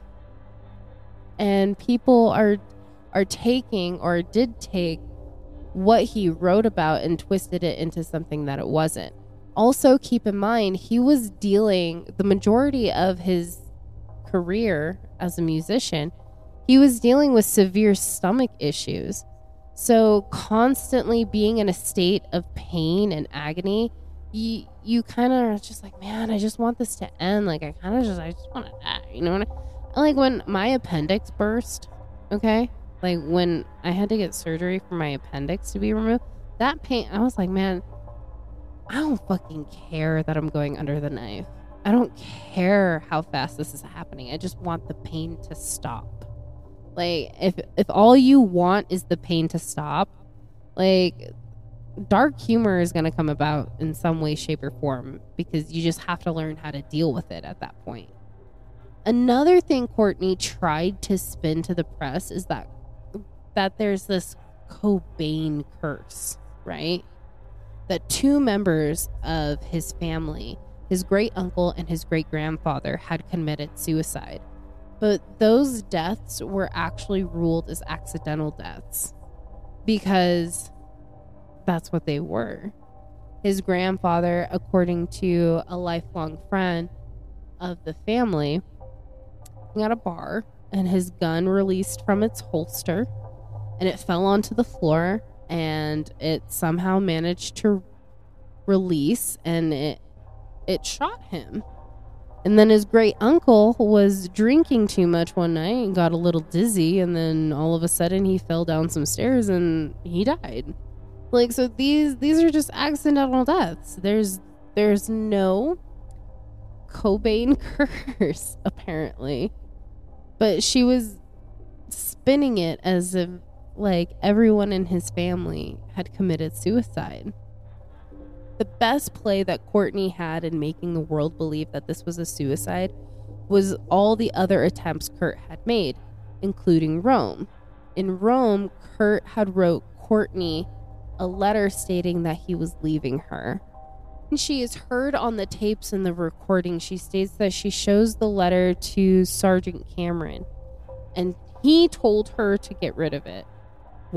And people are are taking or did take what he wrote about and twisted it into something that it wasn't. Also keep in mind he was dealing the majority of his career as a musician he was dealing with severe stomach issues. So, constantly being in a state of pain and agony, you, you kind of are just like, man, I just want this to end. Like, I kind of just, I just want to die. You know what I Like, when my appendix burst, okay? Like, when I had to get surgery for my appendix to be removed, that pain, I was like, man, I don't fucking care that I'm going under the knife. I don't care how fast this is happening. I just want the pain to stop. Like if if all you want is the pain to stop, like dark humor is going to come about in some way shape or form because you just have to learn how to deal with it at that point. Another thing Courtney tried to spin to the press is that that there's this Cobain curse, right? That two members of his family, his great uncle and his great grandfather, had committed suicide. But those deaths were actually ruled as accidental deaths because that's what they were. His grandfather, according to a lifelong friend of the family, at a bar and his gun released from its holster and it fell onto the floor and it somehow managed to release and it it shot him and then his great uncle was drinking too much one night and got a little dizzy. And then all of a sudden he fell down some stairs and he died. Like so these these are just accidental deaths. There's there's no Cobain curse, apparently. But she was spinning it as if like everyone in his family had committed suicide. The best play that Courtney had in making the world believe that this was a suicide was all the other attempts Kurt had made, including Rome. In Rome, Kurt had wrote Courtney a letter stating that he was leaving her. And she is heard on the tapes in the recording. She states that she shows the letter to Sergeant Cameron, and he told her to get rid of it.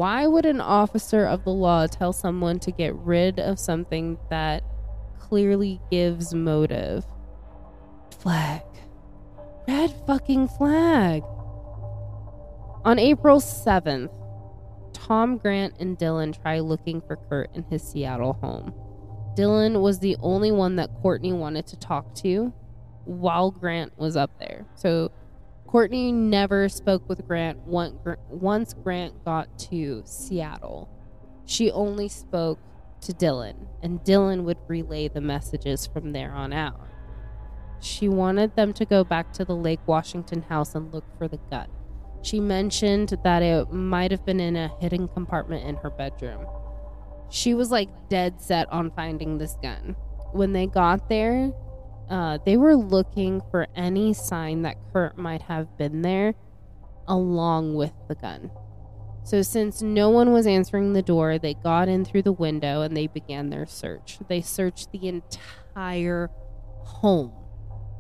Why would an officer of the law tell someone to get rid of something that clearly gives motive? Flag. Red fucking flag. On April 7th, Tom Grant and Dylan try looking for Kurt in his Seattle home. Dylan was the only one that Courtney wanted to talk to while Grant was up there. So Courtney never spoke with Grant once Grant got to Seattle. She only spoke to Dylan, and Dylan would relay the messages from there on out. She wanted them to go back to the Lake Washington house and look for the gun. She mentioned that it might have been in a hidden compartment in her bedroom. She was like dead set on finding this gun. When they got there, uh, they were looking for any sign that Kurt might have been there along with the gun. So, since no one was answering the door, they got in through the window and they began their search. They searched the entire home,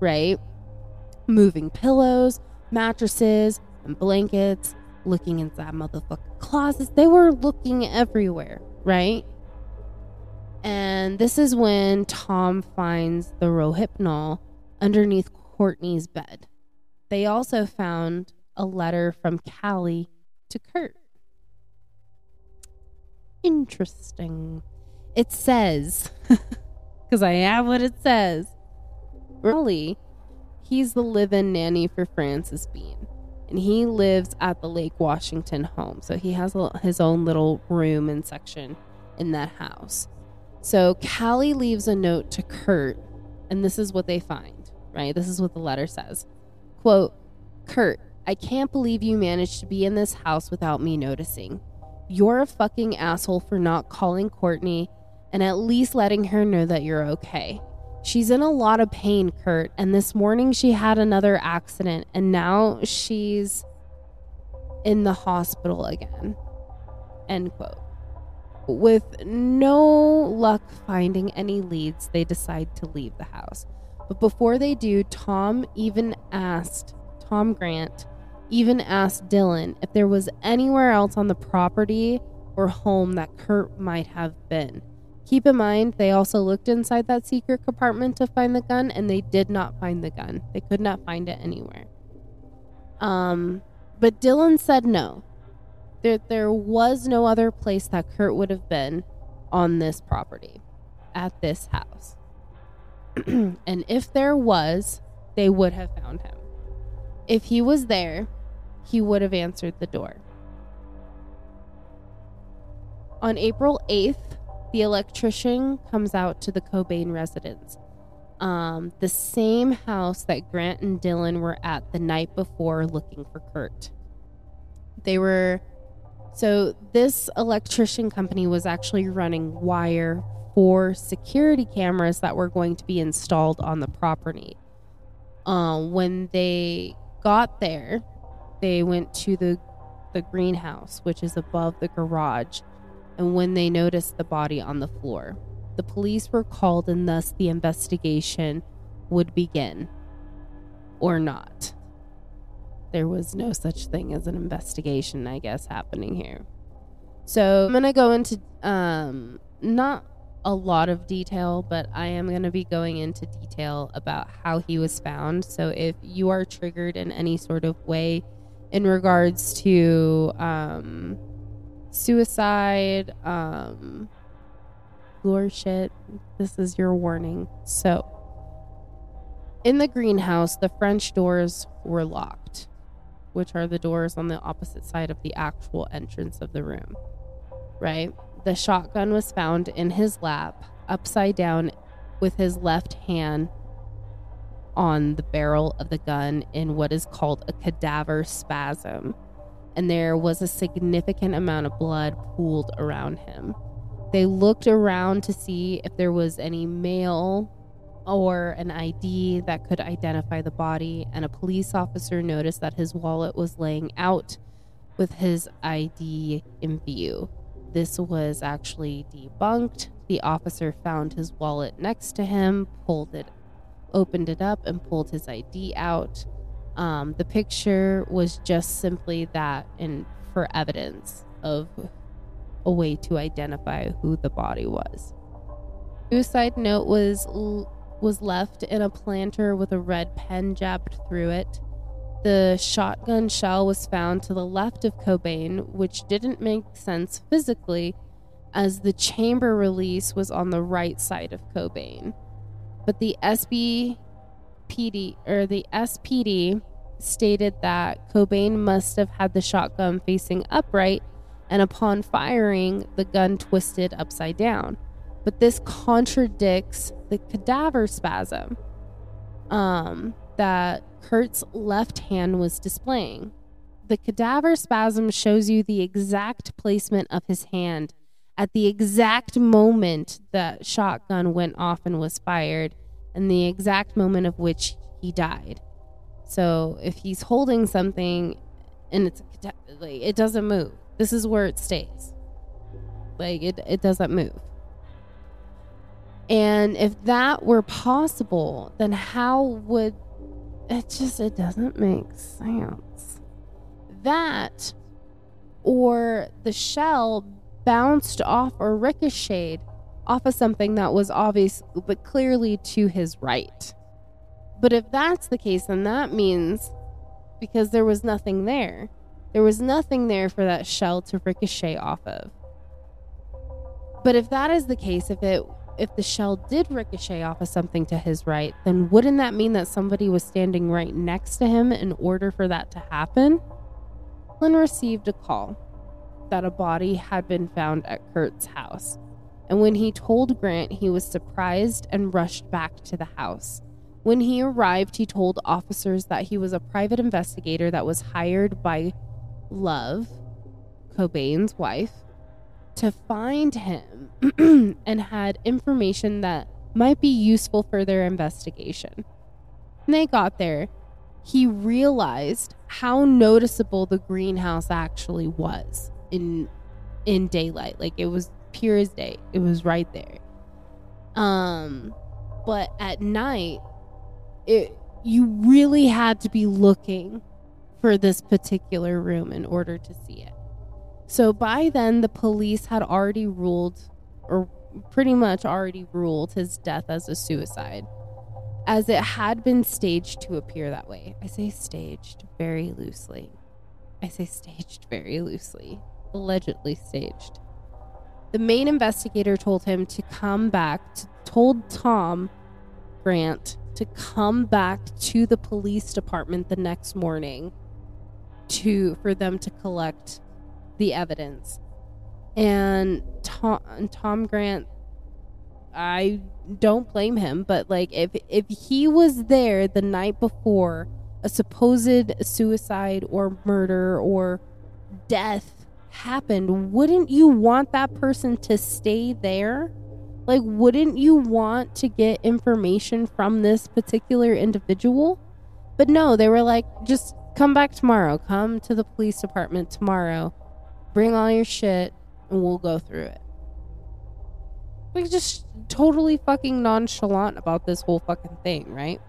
right? Moving pillows, mattresses, and blankets, looking inside motherfucking closets. They were looking everywhere, right? And this is when Tom finds the Rohypnol underneath Courtney's bed. They also found a letter from Cali to Kurt. Interesting. It says, because I have what it says. Really, he's the live in nanny for Frances Bean. And he lives at the Lake Washington home. So he has a, his own little room and section in that house. So Cali leaves a note to Kurt, and this is what they find, right? This is what the letter says. Quote, Kurt, I can't believe you managed to be in this house without me noticing. You're a fucking asshole for not calling Courtney and at least letting her know that you're okay. She's in a lot of pain, Kurt, and this morning she had another accident, and now she's in the hospital again. End quote. With no luck finding any leads, they decide to leave the house. But before they do, Tom even asked, Tom Grant even asked Dylan if there was anywhere else on the property or home that Kurt might have been. Keep in mind, they also looked inside that secret compartment to find the gun, and they did not find the gun. They could not find it anywhere. Um, but Dylan said no. There, there was no other place that Kurt would have been on this property, at this house. and if there was, they would have found him. If he was there, he would have answered the door. On April 8th, the electrician comes out to the Cobain residence. Um, the same house that Grant and Dylan were at the night before looking for Kurt. They were so this electrician company was actually running wire for security cameras that were going to be installed on the property. Uh, when they got there, they went to the the greenhouse, which is above the garage, and when they noticed the body on the floor, the police were called, and thus the investigation would begin, or not. There was no such thing as an investigation, I guess, happening here. So I'm gonna go into um, not a lot of detail, but I am going to be going into detail about how he was found. So if you are triggered in any sort of way in regards to um, suicide, um, shit, this is your warning. So in the greenhouse, the French doors were locked, which are the doors on the opposite side of the actual entrance of the room, right? The shotgun was found in his lap, upside down, with his left hand on the barrel of the gun in what is called a cadaver spasm. And there was a significant amount of blood pooled around him. They looked around to see if there was any mail or an ID that could identify the body, and a police officer noticed that his wallet was laying out with his ID in view. This was actually debunked. The officer found his wallet next to him, pulled it, opened it up, and pulled his ID out. Um, the picture was just simply that, and for evidence of a way to identify who the body was. Suicide note was was left in a planter with a red pen jabbed through it. The shotgun shell was found to the left of Cobain, which didn't make sense physically, as the chamber release was on the right side of Cobain. But the SBPD or the SPD stated that Cobain must have had the shotgun facing upright, and upon firing, the gun twisted upside down. But this contradicts the cadaver spasm. Um, that Kurt's left hand was displaying. The cadaver spasm shows you the exact placement of his hand at the exact moment that shotgun went off and was fired, and the exact moment of which he died. So if he's holding something and it's like it doesn't move, this is where it stays. Like it, it doesn't move. And if that were possible, then how would it just it doesn't make sense. That or the shell bounced off or ricocheted off of something that was obvious but clearly to his right. But if that's the case, then that means because there was nothing there, there was nothing there for that shell to ricochet off of. But if that is the case, if it if the shell did ricochet off of something to his right, then wouldn't that mean that somebody was standing right next to him in order for that to happen? Lynn received a call that a body had been found at Kurt's house. And when he told Grant, he was surprised and rushed back to the house. When he arrived, he told officers that he was a private investigator that was hired by Love, Cobain's wife, to find him and had information that might be useful for their investigation. When they got there, he realized how noticeable the greenhouse actually was in in daylight. Like it was pure as day. It was right there. Um but at night it you really had to be looking for this particular room in order to see it. So by then the police had already ruled or pretty much already ruled his death as a suicide as it had been staged to appear that way. I say staged very loosely. I say staged very loosely. Allegedly staged. The main investigator told him to come back, to, told Tom Grant to come back to the police department the next morning to for them to collect the evidence. And Tom, Tom Grant I don't blame him, but like if if he was there the night before a supposed suicide or murder or death happened, wouldn't you want that person to stay there? Like wouldn't you want to get information from this particular individual? But no, they were like just come back tomorrow. Come to the police department tomorrow. Bring all your shit and we'll go through it. Like just totally fucking nonchalant about this whole fucking thing, right?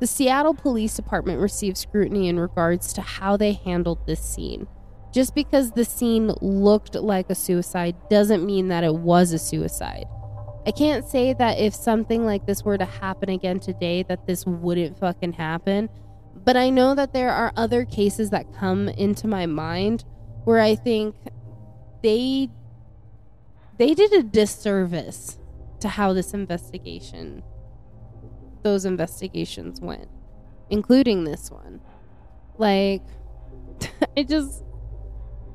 The Seattle Police Department received scrutiny in regards to how they handled this scene. Just because the scene looked like a suicide doesn't mean that it was a suicide. I can't say that if something like this were to happen again today that this wouldn't fucking happen, but I know that there are other cases that come into my mind where I think they they did a disservice to how this investigation those investigations went including this one. Like I just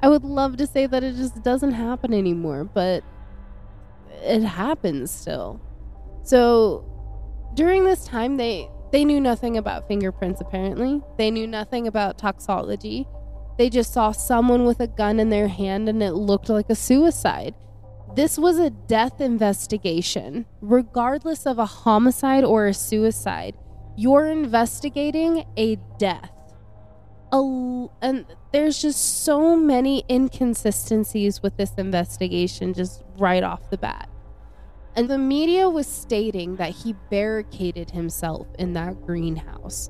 i would love to say that it just doesn't happen anymore but it happens still. So during this time they they knew nothing about fingerprints apparently. They knew nothing about toxology they just saw someone with a gun in their hand and it looked like a suicide this was a death investigation. Regardless of a homicide or a suicide, you're investigating a death. A, and there's just so many inconsistencies with this investigation just right off the bat. And the media was stating that he barricaded himself in that greenhouse.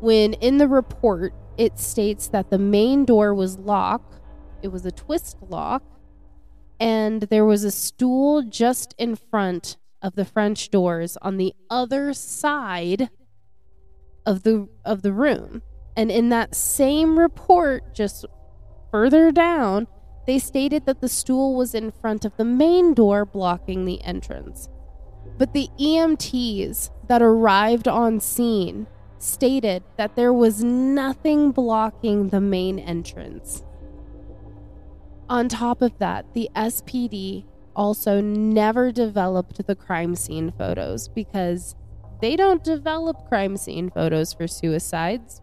When in the report, it states that the main door was locked, it was a twist lock, and there was a stool just in front of the French doors on the other side of the of the room. And in that same report just further down, they stated that the stool was in front of the main door blocking the entrance. But the EMTs that arrived on scene stated that there was nothing blocking the main entrance. On top of that, the SPD also never developed the crime scene photos because they don't develop crime scene photos for suicides.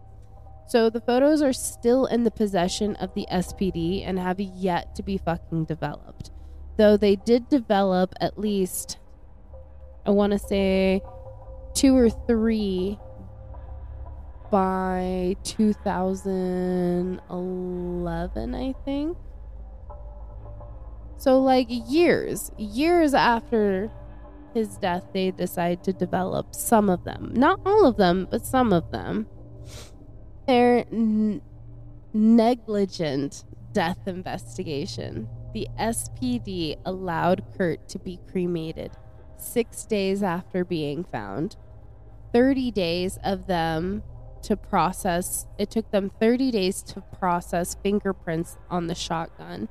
So the photos are still in the possession of the SPD and have yet to be fucking developed. Though they did develop at least, I want to say, two or three by 2011, I think. So, like years, years after his death, they decide to develop some of them. Not all of them, but some of them. Their n- negligent death investigation. The SPD allowed Kurt to be cremated six days after being found. 30 days of them to process, it took them 30 days to process fingerprints on the shotgun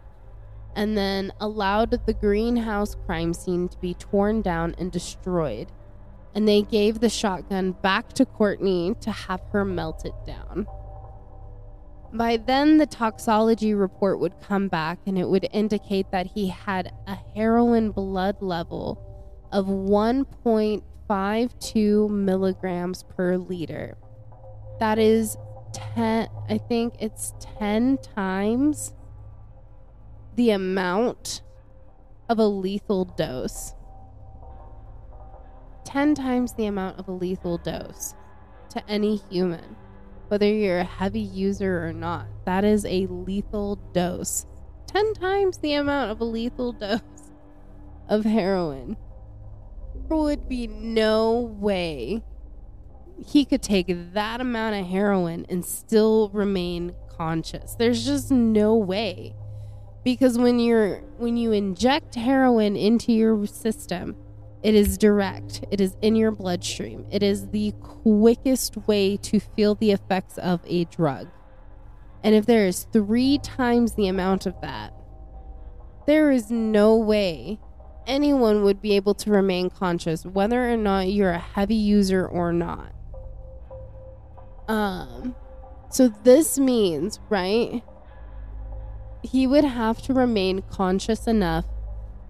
and then allowed the greenhouse crime scene to be torn down and destroyed. And they gave the shotgun back to Courtney to have her melt it down. By then, the toxology report would come back and it would indicate that he had a heroin blood level of 1.52 milligrams per liter. That is 10, I think it's 10 times the amount of a lethal dose. 10 times the amount of a lethal dose to any human, whether you're a heavy user or not. That is a lethal dose. 10 times the amount of a lethal dose of heroin. There would be no way he could take that amount of heroin and still remain conscious. There's just no way. Because when you're when you inject heroin into your system, it is direct. It is in your bloodstream. It is the quickest way to feel the effects of a drug. And if there is 3 times the amount of that, there is no way anyone would be able to remain conscious whether or not you're a heavy user or not. Um, so this means, right? He would have to remain conscious enough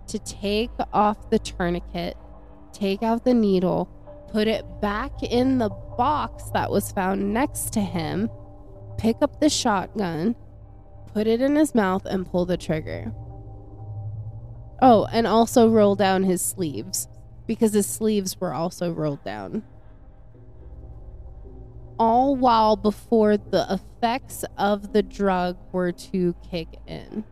to take off the tourniquet, take out the needle, put it back in the box that was found next to him, pick up the shotgun, put it in his mouth, and pull the trigger. Oh, and also roll down his sleeves because his sleeves were also rolled down all while before the effects of the drug were to kick in.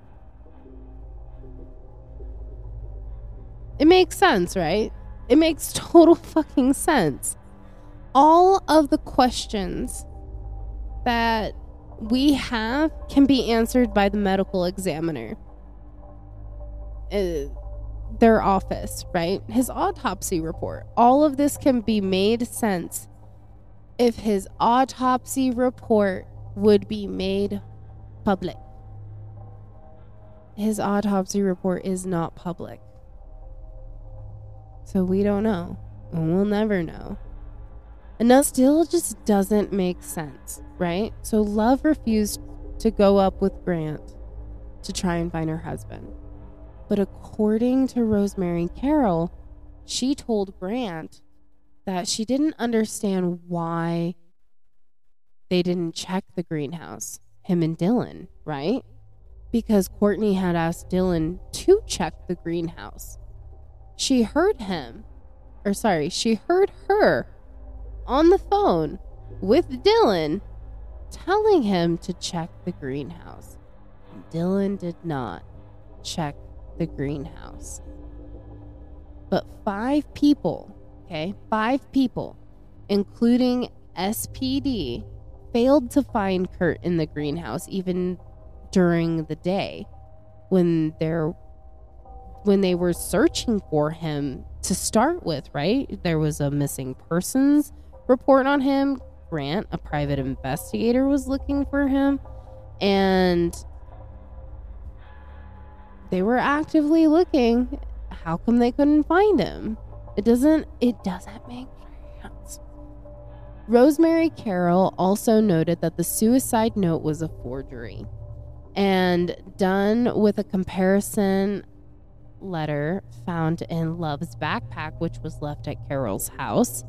It makes sense, right? It makes total fucking sense. All of the questions that we have can be answered by the medical examiner. Uh, their office, right? His autopsy report. All of this can be made sense if his autopsy report would be made public. His autopsy report is not public. So we don't know. And we'll never know. And that still just doesn't make sense, right? So Love refused to go up with Grant to try and find her husband. But according to Rosemary Carroll, she told Grant that she didn't understand why they didn't check the greenhouse, him and Dylan, right? Because Courtney had asked Dylan to check the greenhouse. She heard him, or sorry, she heard her on the phone with Dylan telling him to check the greenhouse. Dylan did not check the greenhouse. But five people okay, five people, including SPD, failed to find Kurt in the greenhouse even during the day when they're when they were searching for him to start with, right? There was a missing persons report on him. Grant, a private investigator, was looking for him. And they were actively looking. How come they couldn't find him? It doesn't it doesn't make sense. Rosemary Carroll also noted that the suicide note was a forgery and done with a comparison letter found in Love's backpack, which was left at Carroll's house.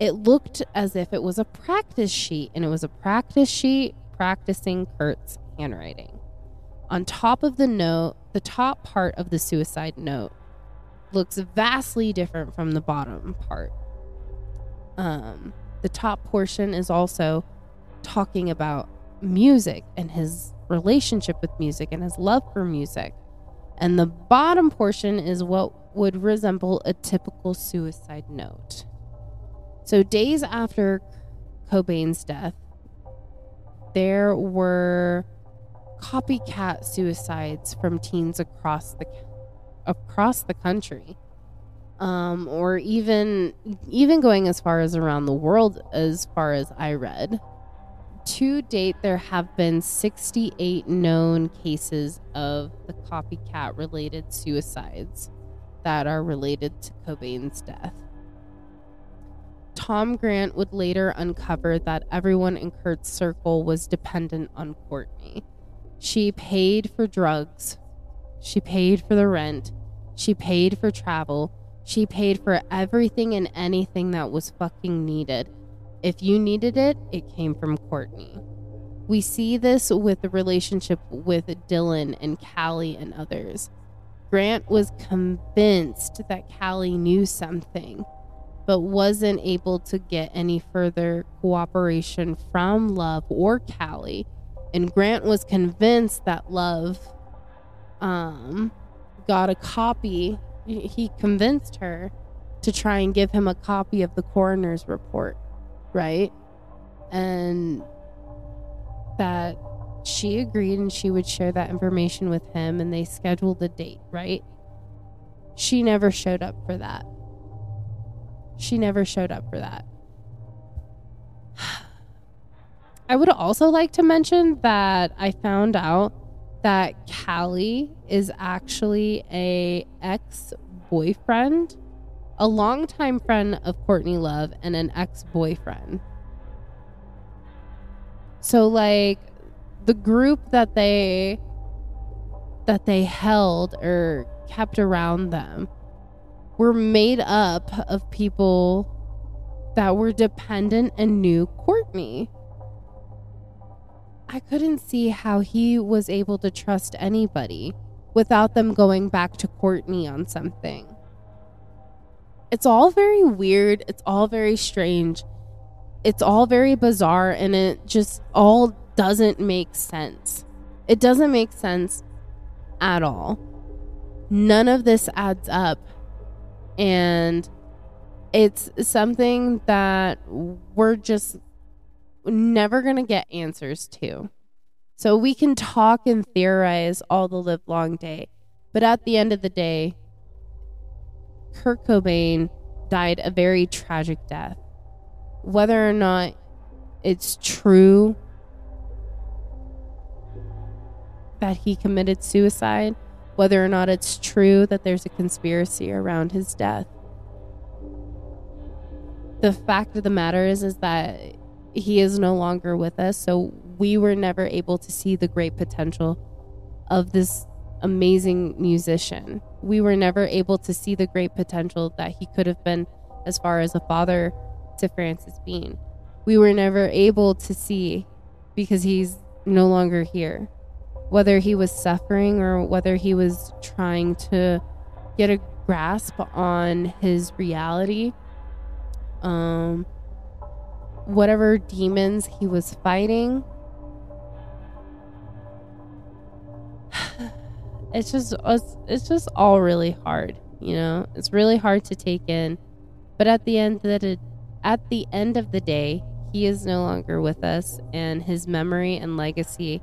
It looked as if it was a practice sheet, and it was a practice sheet practicing Kurt's handwriting. On top of the note, the top part of the suicide note looks vastly different from the bottom part. Um, the top portion is also talking about music and his relationship with music and his love for music. And the bottom portion is what would resemble a typical suicide note. So, days after Cobain's death, there were copycat suicides from teens across the across the country. Um, or even even going as far as around the world as far as I read. To date, there have been 68 known cases of the copycat related suicides that are related to Cobain's death. Tom Grant would later uncover that everyone in Kurt's circle was dependent on Courtney. She paid for drugs, she paid for the rent. She paid for travel. She paid for everything and anything that was fucking needed. If you needed it, it came from Courtney. We see this with the relationship with Dylan and Cali and others. Grant was convinced that Cali knew something, but wasn't able to get any further cooperation from Love or Callie. And Grant was convinced that Love um, got a copy. He convinced her to try and give him a copy of the coroner's report, right? And that she agreed and she would share that information with him and they scheduled a date, right? She never showed up for that. She never showed up for that. I would also like to mention that I found out that Cali is actually a ex-boyfriend, a longtime friend of Courtney Love and an ex-boyfriend. So like the group that they that they held or kept around them were made up of people that were dependent and knew Courtney. I couldn't see how he was able to trust anybody without them going back to Courtney on something. It's all very weird. It's all very strange. It's all very bizarre and it just all doesn't make sense. It doesn't make sense at all. None of this adds up. And it's something that we're just never going to get answers to. So we can talk and theorize all the live long day. But at the end of the day, Kurt Cobain died a very tragic death. Whether or not it's true that he committed suicide, whether or not it's true that there's a conspiracy around his death. The fact of the matter is is that he is no longer with us, so we were never able to see the great potential of this amazing musician. We were never able to see the great potential that he could have been as far as a father to Frances Bean. We were never able to see because he's no longer here whether he was suffering or whether he was trying to get a grasp on his reality. Um, whatever demons he was fighting. It's just it's, just all really hard, you know. It's really hard to take in, but at the end that at the end of the day, he is no longer with us, and his memory and legacy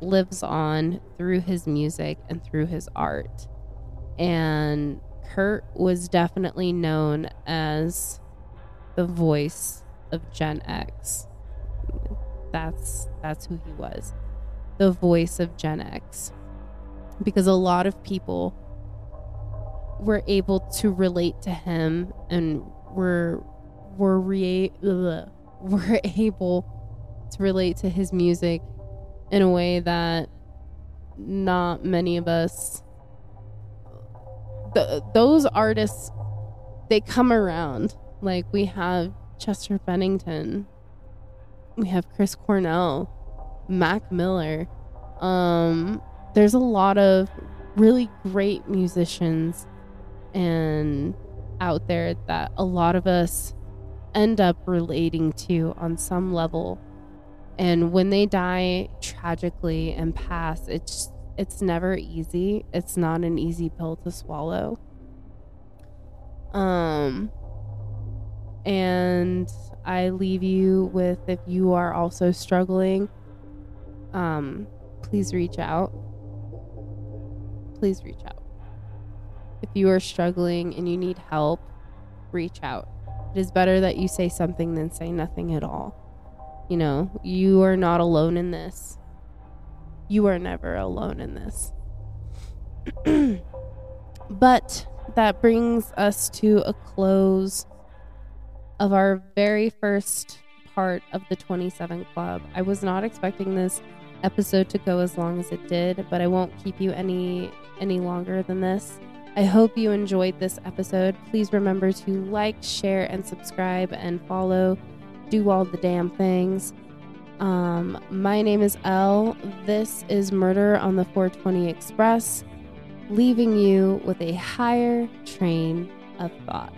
lives on through his music and through his art. And Kurt was definitely known as the voice of Gen X. That's that's who he was. The voice of Gen X. Because a lot of people were able to relate to him and were were re- ugh, were able to relate to his music in a way that not many of us those artists they come around like we have chester bennington. We have chris cornell mac miller. Um there's a lot of really great musicians and out there that a lot of us end up relating to on some level. And when they die tragically and pass it's it's never easy. It's not an easy pill to swallow. Um and i leave you with if you are also struggling um please reach out. Please reach out. If you are struggling and you need help reach out. It is better that you say something than say nothing at all. You know, you are not alone in this. You are never alone in this. but that brings us to a close of our very first part of the 27 Club. I was not expecting this episode to go as long as it did, but I won't keep you any any longer than this. I hope you enjoyed this episode. Please remember to like, share, and subscribe and follow do all the damn things. Um, my name is Elle. This is Murder on the 420 Express, leaving you with a higher train of thought.